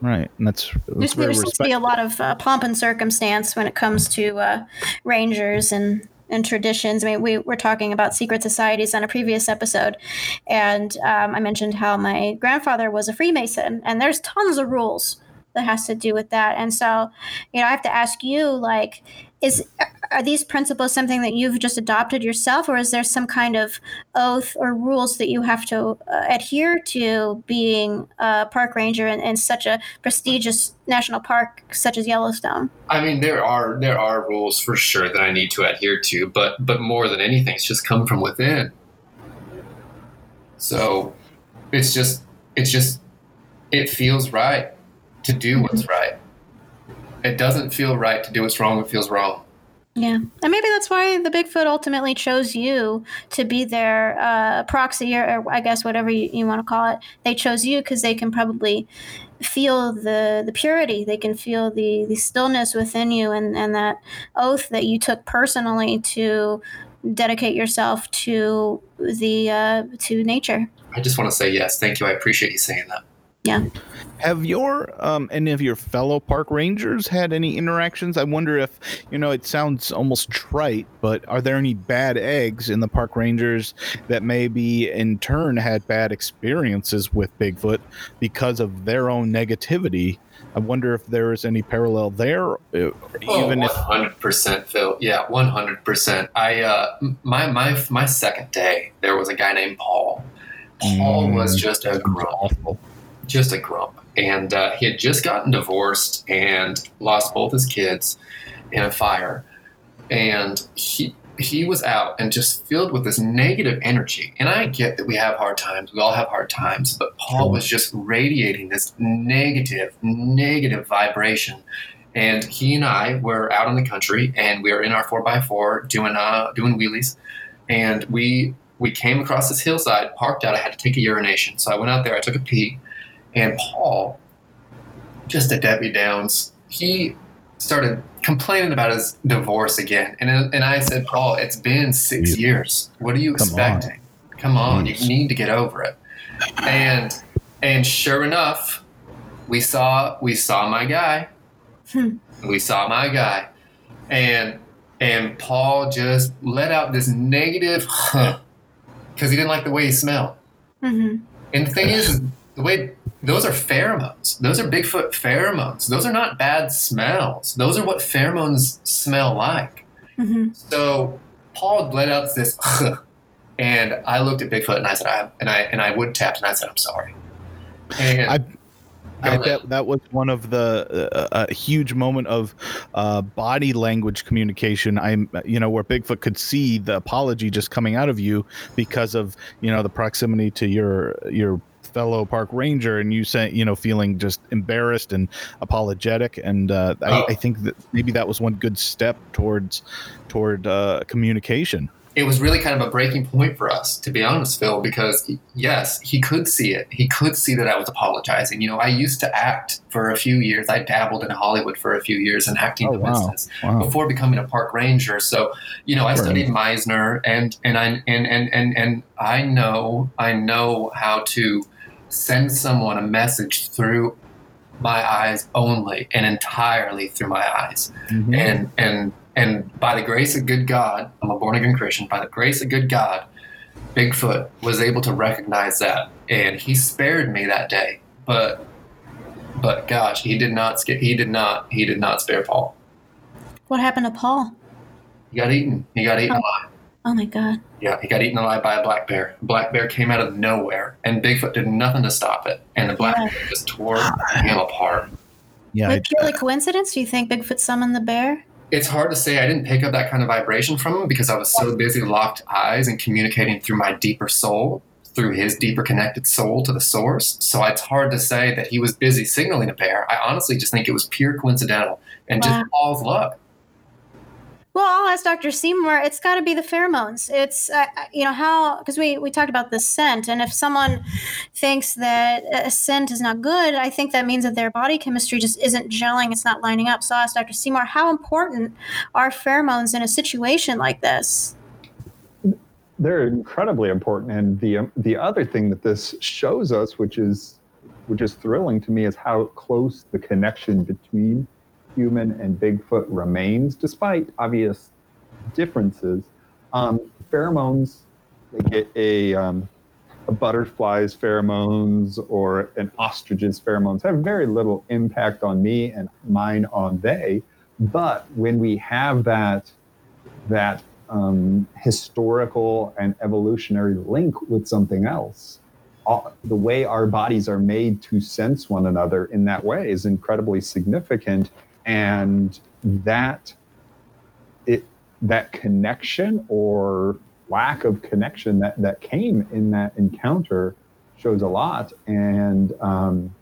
right, and that's, There's, that's there seems to be a lot of uh, pomp and circumstance when it comes to uh, Rangers and and traditions. I mean, we were talking about secret societies on a previous episode, and um, I mentioned how my grandfather was a Freemason, and there's tons of rules that has to do with that. And so, you know, I have to ask you, like, is are these principles something that you've just adopted yourself, or is there some kind of oath or rules that you have to uh, adhere to being a park ranger in, in such a prestigious national park such as Yellowstone? I mean, there are there are rules for sure that I need to adhere to, but but more than anything, it's just come from within. So it's just it's just it feels right to do what's right. It doesn't feel right to do what's wrong. It feels wrong. Yeah, and maybe that's why the Bigfoot ultimately chose you to be their uh, proxy, or, or I guess whatever you, you want to call it. They chose you because they can probably feel the the purity. They can feel the the stillness within you, and and that oath that you took personally to dedicate yourself to the uh, to nature. I just want to say yes. Thank you. I appreciate you saying that. Yeah. Have your um, any of your fellow park rangers had any interactions? I wonder if you know. It sounds almost trite, but are there any bad eggs in the park rangers that maybe in turn had bad experiences with Bigfoot because of their own negativity? I wonder if there is any parallel there, uh, even oh, 100% Phil. Yeah, 100%. I uh my my my second day there was a guy named Paul. Paul Mm. was just a grump, awful. Just a grump, and uh, he had just gotten divorced and lost both his kids in a fire, and he he was out and just filled with this negative energy. And I get that we have hard times, we all have hard times, but Paul was just radiating this negative, negative vibration. And he and I were out in the country, and we were in our four x four doing uh doing wheelies, and we we came across this hillside, parked out. I had to take a urination, so I went out there. I took a pee, and Paul, just a Debbie Downs, he started complaining about his divorce again. And and I said, Paul, it's been six Yeah. years. What are you Come on. expecting? Come on, Jeez. you need to get over it. And and sure enough, we saw we saw my guy. Hmm. We saw my guy, and and Paul just let out this negative because he didn't like the way he smelled. hmm And the thing is, the way those are pheromones. Those are Bigfoot pheromones. Those are not bad smells. Those are what pheromones smell like. hmm So Paul let out this, and I looked at Bigfoot and I said, I, and I and I wood tapped and I said, I'm sorry. And I- Go I bet that was one of the uh, a huge moment of uh, body language communication. I'm, you know, where Bigfoot could see the apology just coming out of you because of you know the proximity to your your fellow park ranger, and you say you know feeling just embarrassed and apologetic. And uh, I, Oh. I think that maybe that was one good step towards toward uh, communication. it was really kind of a breaking point for us, to be honest, Phil, because yes, he could see it. He could see that I was apologizing. You know, I used to act for a few years. I dabbled in Hollywood for a few years in acting Oh, the wow. business Wow. before becoming a park ranger. So, you know, I studied Meisner and and I and, and and and I know I know how to send someone a message through my eyes only and entirely through my eyes Mhm. and and and by the grace of good God, I'm a born again Christian. By the grace of good God, Bigfoot was able to recognize that, and he spared me that day. But but gosh, he did not sca- he did not he did not spare Paul. What happened to Paul? He got eaten. He got eaten alive. Oh my God. Yeah, he got eaten alive by a black bear. Black bear came out of nowhere, and Bigfoot did nothing to stop it, and the black Yeah. bear just tore him apart. yeah, Was I- it purely coincidence? Do you think Bigfoot summoned the bear? It's hard to say. I didn't pick up that kind of vibration from him because I was so busy locked eyes and communicating through my deeper soul, through his deeper connected soul to the source. So it's hard to say that he was busy signaling a bear. I honestly just think it was pure coincidental and Wow. just Paul's luck. Well, I'll ask Dr. Seymour. It's got to be the pheromones. It's uh, you know how because we we talked about the scent, and if someone thinks that a scent is not good, I think that means that their body chemistry just isn't gelling. It's not lining up. So I'll ask Dr. Seymour, how important are pheromones in a situation like this? they're incredibly important. And the um, the other thing that this shows us, which is which is thrilling to me, is how close the connection between human and Bigfoot remains, despite obvious differences. Um, pheromones, they get a um, a butterfly's pheromones or an ostrich's pheromones have very little impact on me and mine on they. But when we have that that um, historical and evolutionary link with something else. All, the way our bodies are made to sense one another in that way is incredibly significant, and that it that connection or lack of connection that that came in that encounter shows a lot, and um,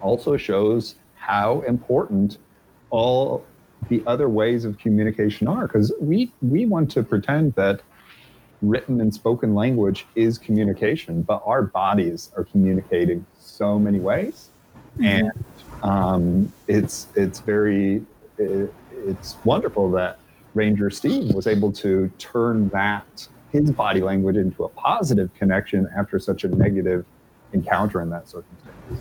also shows how important all the other ways of communication are. Because we we want to pretend that written and spoken language is communication but our bodies are communicating so many ways. And um, it's it's very it, it's wonderful that ranger steve was able to turn that his body language into a positive connection after such a negative encounter in that circumstance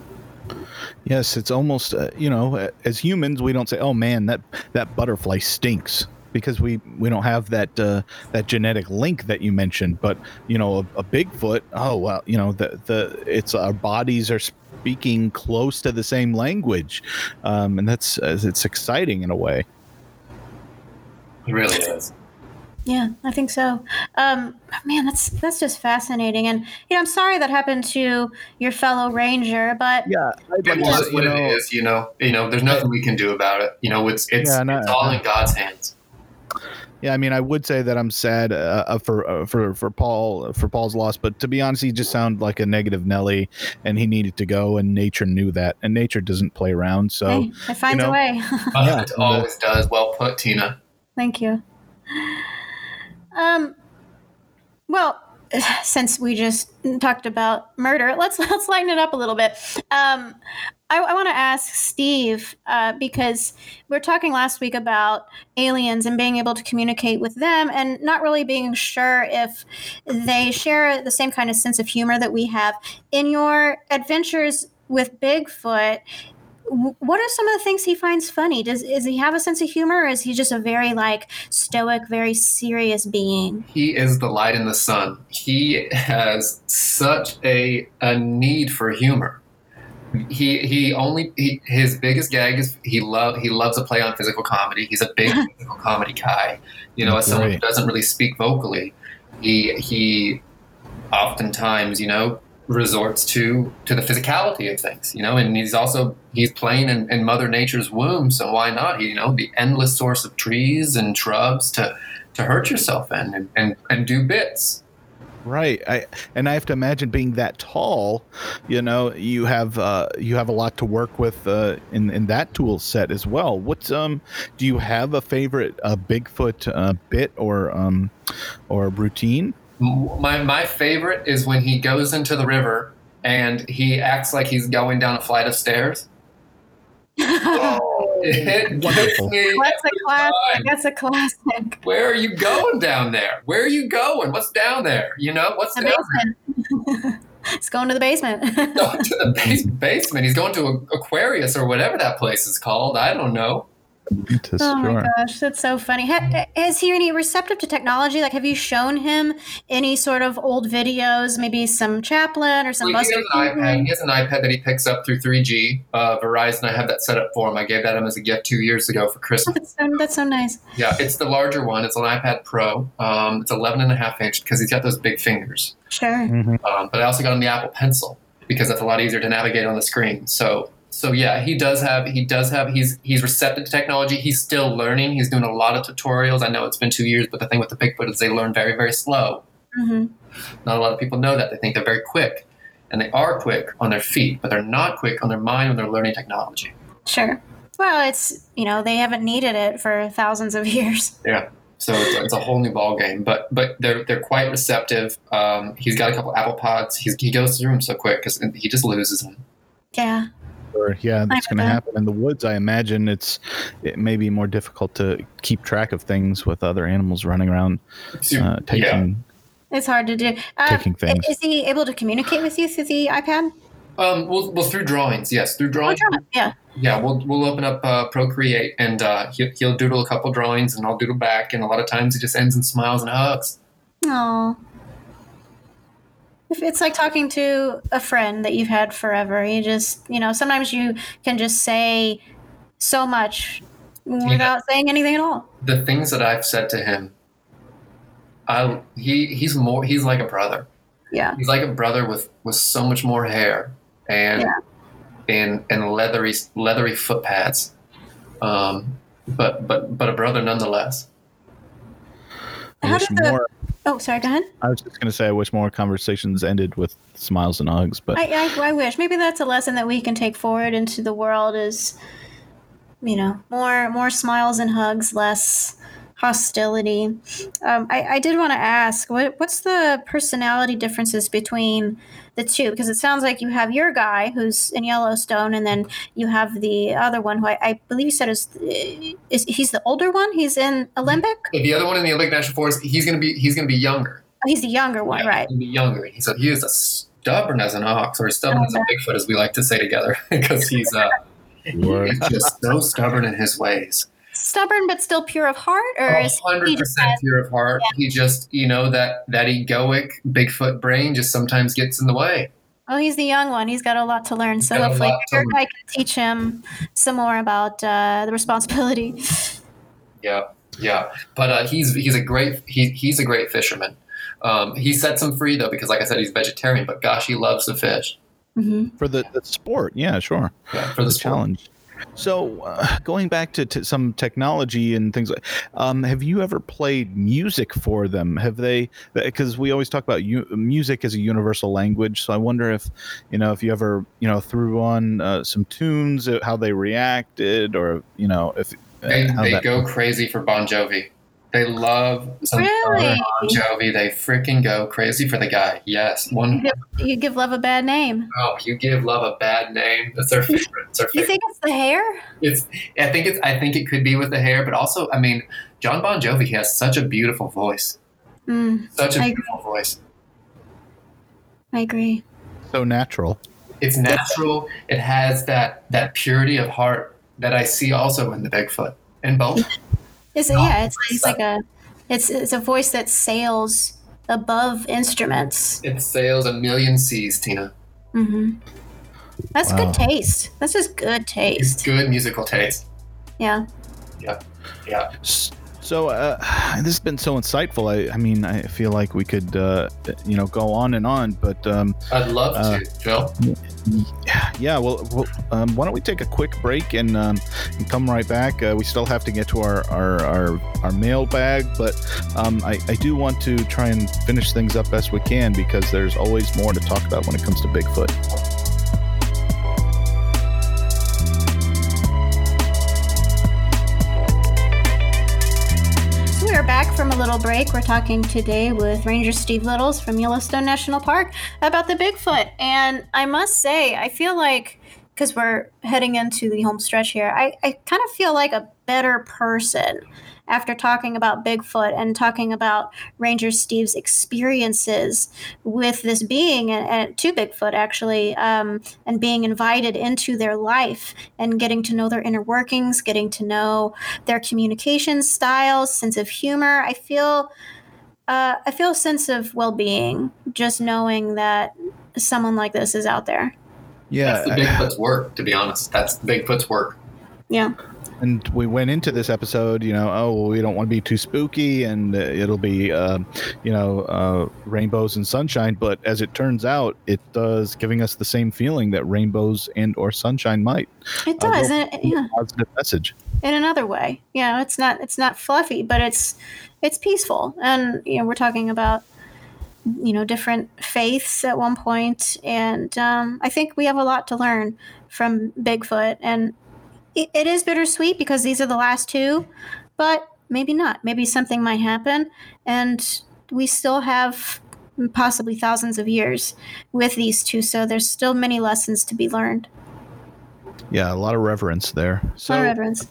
Yes, it's almost uh, you know, as humans, we don't say, "Oh man, that that butterfly stinks," because we we don't have that uh, that genetic link that you mentioned. But you know, a, a Bigfoot, oh well, you know, the the it's our bodies are speaking close to the same language, um, and that's uh, it's exciting in a way. It really is. Yeah, I think so. Um, man, that's that's just fascinating, and you know, I'm sorry that happened to your fellow ranger, but Yeah, I'd It was what you know, is, you know. You know, there's nothing we can do about it. You know, it's it's, Yeah, no, it's all no. in God's hands. Yeah, I mean, I would say that I'm sad uh, uh, for uh, for for Paul for Paul's loss, but to be honest, he just sounded like a negative Nelly, and he needed to go, and nature knew that, and nature doesn't play around. So hey, it finds know, a way. Yeah, it always does. Well put, Tina. Thank you. Um, well, since we just talked about murder, let's let's lighten it up a little bit. Um, I, I want to ask Steve uh, because we were talking last week about aliens and being able to communicate with them, and not really being sure if they share the same kind of sense of humor that we have. In your adventures with Bigfoot, what are some of the things he finds funny? Does is he have a sense of humor, or is he just a very like stoic, very serious being? He is the light in the sun. He has such a a need for humor. He he only he, his biggest gag is he love he loves to play on physical comedy. He's a big physical comedy guy. You know, as someone who doesn't really speak vocally, he he oftentimes you know resorts to to the physicality of things. You know, and he's also he's playing in, in Mother Nature's womb. So why not? You know, the endless source of trees and shrubs to to hurt yourself in and, and, and do bits. Right. I and I have to imagine being that tall, you know, you have uh you have a lot to work with uh in in that tool set as well. What's um do you have a favorite uh Bigfoot uh bit or um or routine? M- My, my favorite is when he goes into the river and he acts like he's going down a flight of stairs. Oh. It Wonderful. me That's a classic. That's a classic. Where are you going down there? Where are you going? What's down there? You know, what's The down basement. it's going to the basement. there? Going to the base- basement. He's going to a- Aquarius or whatever that place is called. I don't know. To Oh my gosh, that's so funny. Ha- is he any receptive to technology? Like, have you shown him any sort of old videos, maybe some Chaplin or some Well, he Buster has an iPad. Keaton? He has an iPad that he picks up through 3G. Uh, Verizon, I have that set up for him. I gave that him as a gift two years ago for Christmas. That's so, that's so nice. Yeah, it's the larger one. It's an iPad Pro. Um, it's 11 and a half inch because he's got those big fingers. Sure. Mhm. Um, but I also got him the Apple Pencil because that's a lot easier to navigate on the screen. So, so yeah, he does have he does have he's he's receptive to technology. He's still learning. He's doing a lot of tutorials. I know it's been two years, but the thing with the Bigfoot is they learn very very slow. hmm Not a lot of people know that. They think they're very quick, and they are quick on their feet, but they're not quick on their mind when they're learning technology. Sure. Well, it's you know they haven't needed it for thousands of years. Yeah. So it's, it's a whole new ball game, but but they're they're quite receptive. Um, he's got a couple Apple Pods. He's, he goes through them so quick because he just loses them. Yeah. Sure. Yeah, that's going to happen in the woods. I imagine it's it may be more difficult to keep track of things with other animals running around So, uh, yeah. taking It's hard to do. Uh, taking things. Is he able to communicate with you through the iPad? Um, well, well, through drawings, yes, through Oh, drawings. draw it. Yeah. Yeah, we'll we'll open up uh, Procreate, and uh, he'll, he'll doodle a couple drawings, and I'll doodle back, and a lot of times it just ends in smiles and hugs. Oh. If it's like talking to a friend that you've had forever. You just, you know, sometimes you can just say so much without saying anything at all. The things that I've said to him, I he he's more he's like a brother. Yeah. He's like a brother with with so much more hair and Yeah. and and leathery leathery foot pads. Um, but but but a brother nonetheless. How did the- more. Oh, sorry. Go ahead. I was just going to say I wish more conversations ended with smiles and hugs, but I, I, I wish maybe that's a lesson that we can take forward into the world is, you know, more more smiles and hugs, less hostility. Um, I, I did want to ask, what what's the personality differences between the two? Because it sounds like you have your guy who's in Yellowstone, and then you have the other one who I, I believe you said is is he's the older one. He's in Olympic. The other one in the Olympic National Forest, he's gonna be he's gonna be younger. Oh, he's the younger one, Yeah, right? He's gonna be younger. He's a, he is a stubborn as an ox, or stubborn as a Bigfoot, as we like to say together, because he's uh, he's just so stubborn in his ways. Stubborn but still pure of heart, or is he hundred just pure of heart. He just, you know, that that egoic Bigfoot brain just sometimes gets in the way. Well, he's the young one. He's got a lot to learn. So hopefully, lot to your learn. guy can teach him some more about uh, the responsibility. Yeah, yeah. But uh, he's he's a great he, he's a great fisherman. Um, he sets him free though because, like I said, he's vegetarian. But gosh, he loves the fish. hmm for the, the sport. Yeah, sure. Yeah, for the the sport. challenge. So, uh, going back to, to some technology and things like, um, have you ever played music for them? Have they? Because we always talk about u- music as a universal language. So I wonder if, you know, if you ever, you know, threw on uh, some tunes, uh, how they reacted, or you know, if uh, They, they go crazy for Bon Jovi. They love some Really? Bon Jovi. They freaking go crazy for the guy. Yes, one. You give love a bad name. Oh, you give love a bad name. That's their favorite. It's their You favorite. think it's the hair? It's. I think it's. I think it could be with the hair, but also, I mean, John Bon Jovi has such a beautiful voice. Mm, Such a I- beautiful voice. I agree. so natural. It's natural. It has that that purity of heart that I see also in the Bigfoot. In both. It's yeah. It's, it's like a. It's it's a voice that sails above instruments. It sails a million seas, Tina. Mm-hmm. That's Wow. good taste. That's just good taste. It's good musical taste. Yeah. Yeah. S- So uh, this has been so insightful. I, I mean, I feel like we could, uh, you know, go on and on, but um, I'd love Uh, to, Phil. Yeah. Well, well um, why don't we take a quick break and, um, and come right back? Uh, we still have to get to our our our, our mailbag, but um, I, I do want to try and finish things up best we can because there's always more to talk about when it comes to Bigfoot. Little break. We're talking today with Ranger Steve Littles from Yellowstone National Park about the Bigfoot. And I must say, I feel like, because we're heading into the home stretch here, I, I kind of feel like a better person after talking about Bigfoot and talking about Ranger Steve's experiences with this being and, and to Bigfoot actually, um, and being invited into their life and getting to know their inner workings, getting to know their communication styles, sense of humor. I feel uh, I feel a sense of well-being just knowing that someone like this is out there. Yeah, That's the Bigfoot's work, to be honest. That's Bigfoot's work. Yeah. And we went into this episode, you know, oh, well, we don't want to be too spooky, and uh, it'll be, uh, you know, uh, rainbows and sunshine. But as it turns out, it does giving us the same feeling that rainbows and or sunshine might. It Uh, does. well- and yeah. Positive message. in another way. You know, it's not it's not fluffy, but it's it's peaceful. And you know, we're talking about you know different faiths at one point, and um, I think we have a lot to learn from Bigfoot. And it, it is bittersweet because these are the last two, but maybe not. Maybe something might happen, and we still have possibly thousands of years with these two. So there's still many lessons to be learned. Yeah, a lot of reverence there. So, So, reverence.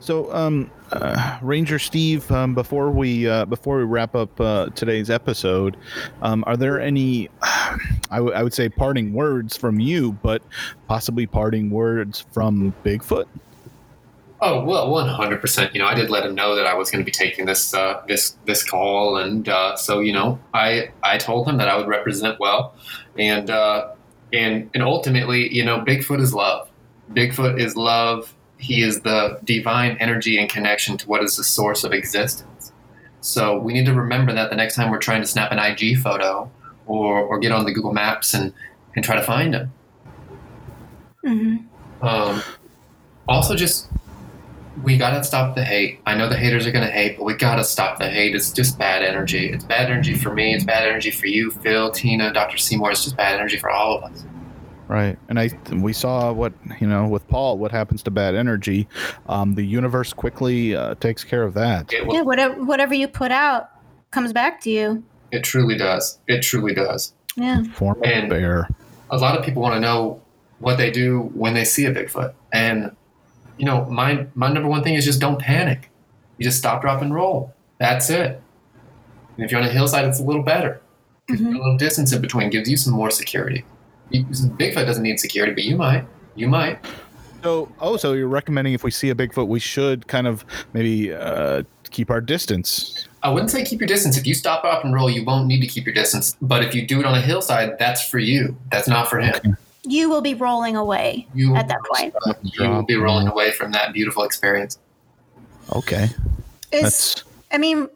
so um, uh, Ranger Steve, um, before we uh, before we wrap up uh, today's episode, um, are there any, I, w- I would say, parting words from you, but possibly parting words from Bigfoot? Oh well, one hundred percent. You know, I did let him know that I was going to be taking this uh, this this call, and uh, so you know, I I told him that I would represent well, and uh, and and ultimately, you know, Bigfoot is love. Bigfoot is love. He is the divine energy and connection to what is the source of existence. So we need to remember that the next time we're trying to snap an IG photo or or get on the Google Maps and and try to find him. hmm Um, also, just we gotta stop the hate. I know the haters are gonna hate, but we gotta stop the hate. It's just bad energy. It's bad energy for me. It's bad energy for you, Phil, Tina, Dr. Seymour. It's just bad energy for all of us. Right, and I we saw what you know with Paul. What happens to bad energy? Um, the universe quickly uh, takes care of that. It, will- Yeah, whatever whatever you put out comes back to you. it truly does. It truly does. Yeah. Form of And- bear. A lot of people want to know what they do when they see a Bigfoot, and you know, my my number one thing is just don't panic. You just stop, drop, and roll. That's it. And if you're on a hillside, it's a little better. gives you Mhm. a little distance in between, gives you some more security. You, Bigfoot doesn't need security, but you might. You might. So, oh, so you're recommending if we see a Bigfoot, we should kind of maybe uh, keep our distance. I wouldn't say keep your distance. If you stop, up, and roll, you won't need to keep your distance. But if you do it on a hillside, that's for you. That's not for him. You will be rolling away You at that point. you will be rolling away from that beautiful experience. Okay, Is that's I mean,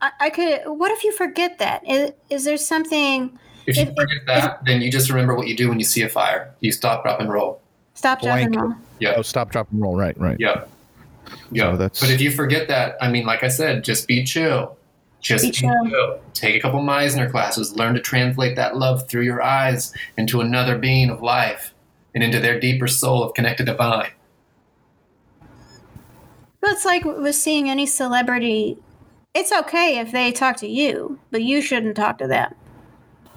I, I could. What if you forget that? Is, is there something? If you If- if- forget that, then you just remember what you do when you see a fire. You stop, drop, and roll. Stop, drop, and roll. Yeah. oh, stop, drop, and roll. Right, right. Yep. Yeah. So that's- But if you forget that, I mean, like I said, just be chill. Just Be be chill. chill. Take a couple Meisner classes. Learn to translate that love through your eyes into another being of life and into their deeper soul of connected divine. It's like with seeing any celebrity. It's okay if they talk to you, but you shouldn't talk to them.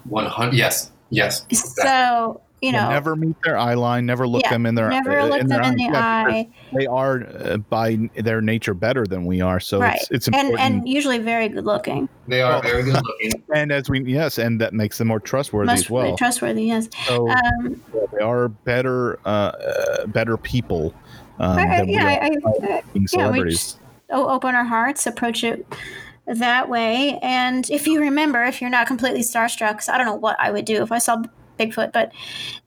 One hundred. Yes. Yes. So you know, never meet their eye line. Never look Yeah, them in their never uh, look in their them in the. Yeah, eye, They are uh, by their nature better than we are, so right? it's, it's and important. and usually very good looking, They are very good looking. And as we yes, and that makes them more trustworthy most as well. trustworthy. Yes. so Um, they are better, uh, uh, better people. Um, I, I, than we are I, I, being yeah, we just open our hearts, approach it that way. And if you remember, if you're not completely starstruck, 'cause I don't know what I would do if I saw Bigfoot, but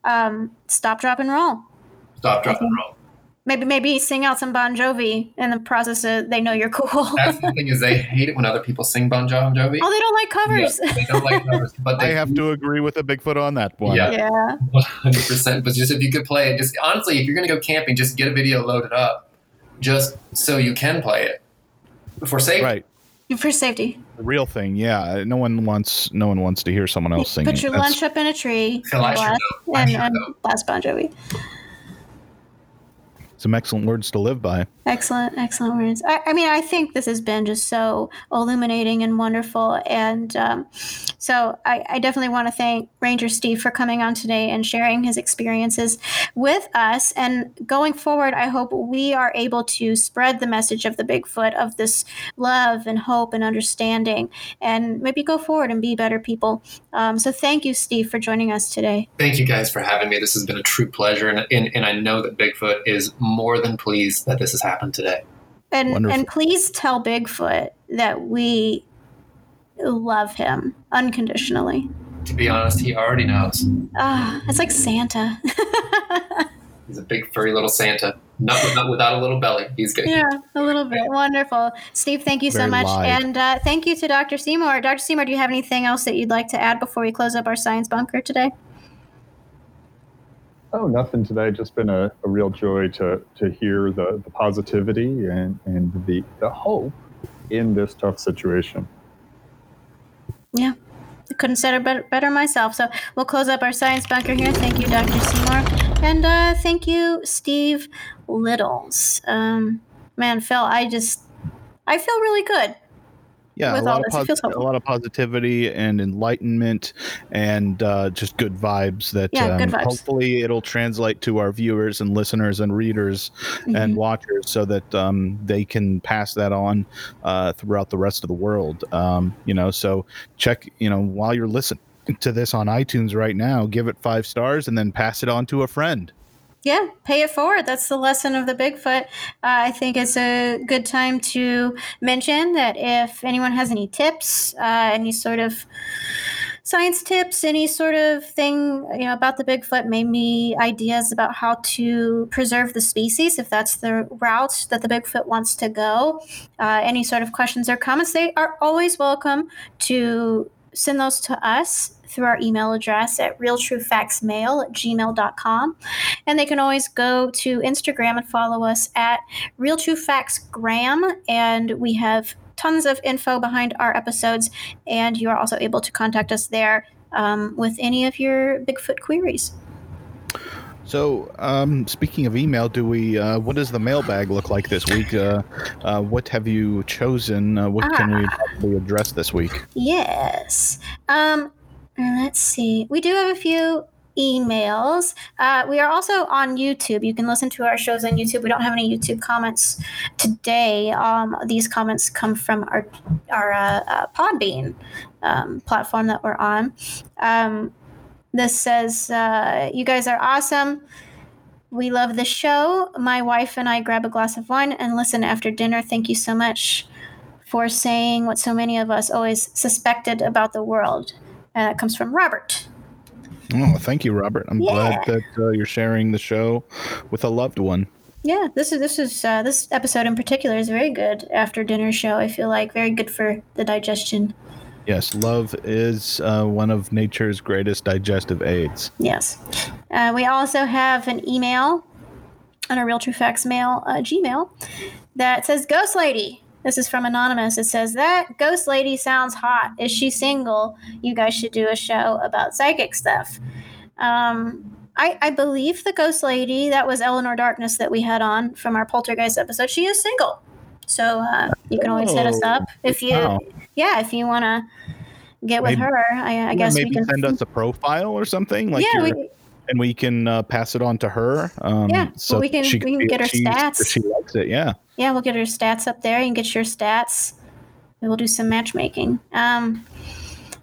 um, stop, drop, and roll. Stop, drop, and roll. Maybe maybe sing out some Bon Jovi in the process of they know you're cool. That's the thing is they hate it when other people sing Bon Jovi. oh, they don't like covers. Yeah, they don't like covers, but I they have to agree with a Bigfoot on that one. Yeah. yeah. One hundred percent. But just if you could play it, just honestly, if you're gonna go camping, just get a video loaded up, just so you can play it for safety. Right. For safety. Real thing, yeah. No one wants no one wants to hear someone else singing. Put your That's- lunch up in a tree Phil, and should blast, know. And, and blast Bon Jovi. Some excellent words to live by. Excellent, excellent words. I, I mean, I think this has been just so illuminating and wonderful. And um, so I, I definitely want to thank Ranger Steve for coming on today and sharing his experiences with us. And going forward, I hope we are able to spread the message of the Bigfoot, of this love and hope and understanding, and maybe go forward and be better people. Um, so thank you, Steve, for joining us today. Thank you guys for having me. This has been a true pleasure, and, and, and I know that Bigfoot is more than pleased that this has happened today. And Wonderful. and please tell Bigfoot that we love him unconditionally. To be honest, he already knows. Ah, it's like Santa. He's a big furry little Santa, not, not without a little belly. He's good. yeah, a little bit. Wonderful. Steve, thank you so much. live. And uh, thank you to Dr. Seymour. Dr. Seymour, do you have anything else that you'd like to add before we close up our science bunker today? Oh, nothing today. Just been a, a real joy to to hear the, the positivity and, and the, the hope in this tough situation. Yeah, I couldn't say it better, better myself. So we'll close up our science bunker here. Thank you, Dr. Seymour. And uh, thank you, Steve Littles. Um, man, Phil, I just, I feel really good. Yeah, With a lot, of this, posi- a lot of positivity and enlightenment, and uh, just good vibes. That Yeah, um, good vibes. hopefully it'll translate to our viewers and listeners and readers and Mhm. watchers, so that um, they can pass that on uh, throughout the rest of the world. Um, you know, so check. You know, while you're listening to this on iTunes right now, give it five stars and then pass it on to a friend. Yeah, pay it forward. That's the lesson of the Bigfoot. Uh, I think it's a good time to mention that if anyone has any tips, uh, any sort of science tips, any sort of thing you know about the Bigfoot, maybe ideas about how to preserve the species, if that's the route that the Bigfoot wants to go, uh, any sort of questions or comments, they are always welcome to send those to us through our email address at realtruefactsmail at gmail.com. And they can always go to Instagram and follow us at Real True Facts Graham. And we have tons of info behind our episodes. And you are also able to contact us there um, with any of your Bigfoot queries. So, um, speaking of email, do we? Uh, what does the mailbag look like this week? Uh, uh, what have you chosen? Uh, what can we address this week? Yes. Um, and let's see. We do have a few emails. Uh, we are also on YouTube. You can listen to our shows on YouTube. We don't have any YouTube comments today. Um, these comments come from our our uh, uh, Podbean um, platform that we're on. Um, this says, uh, "You guys are awesome." We love the show. My wife and I grab a glass of wine and listen after dinner. Thank you so much for saying what so many of us always suspected about the world. And that comes from Robert. Oh, thank you, Robert. I'm Yeah. glad that uh, you're sharing the show with a loved one. Yeah, this is this is uh, this episode in particular is very good after dinner show. I feel like very good for the digestion. Yes, love is uh, one of nature's greatest digestive aids. Yes. Uh, we also have an email on a Real True Facts mail, uh, Gmail, that says Ghost Lady. This is from Anonymous. It says, That ghost lady sounds hot. Is she single? You guys should do a show about psychic stuff. Um, I, I believe the ghost lady, that was Eleanor Darkness that we had on from our Poltergeist episode, she is single. So uh, you can always hit us Oh, up if you, wow. yeah, if you want to get with Maybe- her. I, I guess maybe we can send us a profile or something like yeah, we, and we can uh, pass it on to her. Um, Yeah, so we can- we can get her stats. She likes it, yeah. Yeah, we'll get her stats up there. You can get your stats. We'll do some matchmaking. Um,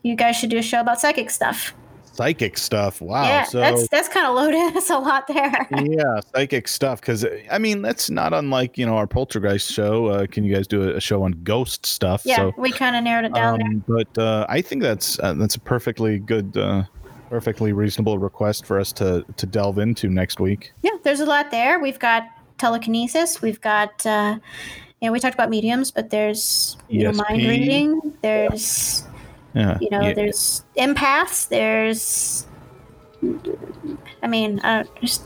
you guys should do a show about psychic stuff. Psychic stuff. Wow. yeah, so that's that's kind of loaded. That's a lot there. yeah, psychic stuff. Because I mean, that's not unlike you know our poltergeist show. Uh, can you guys do a, a show on ghost stuff? yeah, So, we kind of narrowed it down um, but uh, I think that's uh, that's a perfectly good, uh, perfectly reasonable request for us to to delve into next week. Yeah, there's a lot there. We've got telekinesis. We've got, uh, you know, we talked about mediums, but there's you know, mind reading. There's Yeah. you know, yeah. there's empaths. There's, I mean, uh, just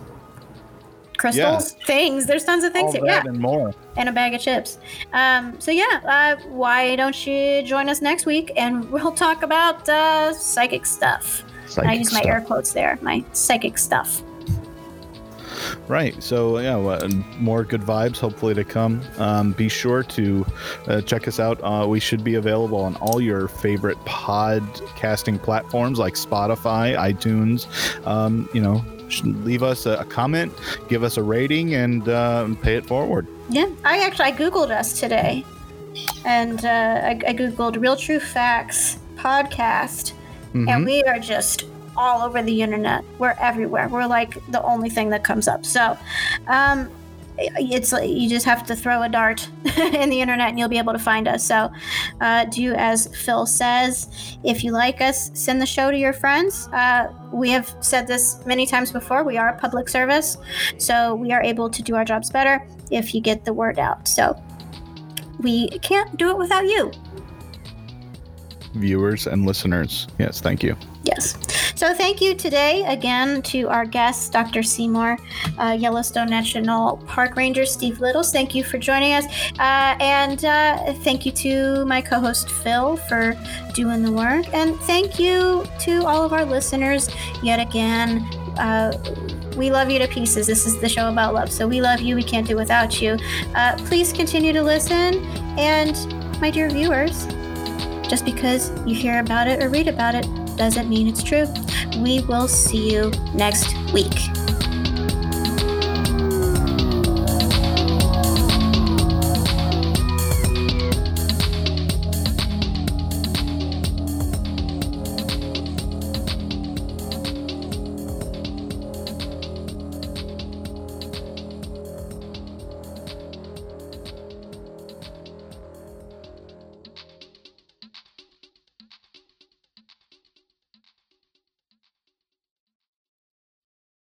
crystals, things. There's tons of things. all here. Yeah. and more. and a bag of chips. Um, so yeah, uh, why don't you join us next week and we'll talk about uh, psychic stuff. I use my stuff. air quotes there, my psychic stuff. Right. So yeah, more good vibes hopefully to come. Um, be sure to uh, check us out. Uh, we should be available on all your favorite podcasting platforms like Spotify, iTunes. Um, you know, leave us a, a comment, give us a rating, and uh, pay it forward. Yeah, I actually I googled us today, and uh, I, I googled "Real True Facts" podcast, Mhm. and we are just all over the internet. We're everywhere. We're like the only thing that comes up. So, um, it's like you just have to throw a dart in the internet and you'll be able to find us. So, uh, do as Phil says. If you like us, send the show to your friends. Uh, we have said this many times before. We are a public service, so we are able to do our jobs better if you get the word out. So, we can't do it without you. Viewers and listeners. Yes, thank you. Yes. So thank you today again to our guest, Dr. Seymour, uh, Yellowstone National Park Ranger Steve Littles. Thank you for joining us. Uh, and uh, thank you to my co host, Phil, for doing the work. And thank you to all of our listeners yet again. Uh, we love you to pieces. This is the show about love. So we love you. We can't do without you. Uh, please continue to listen. And my dear viewers, just because you hear about it or read about it doesn't mean it's true. We will see you next week.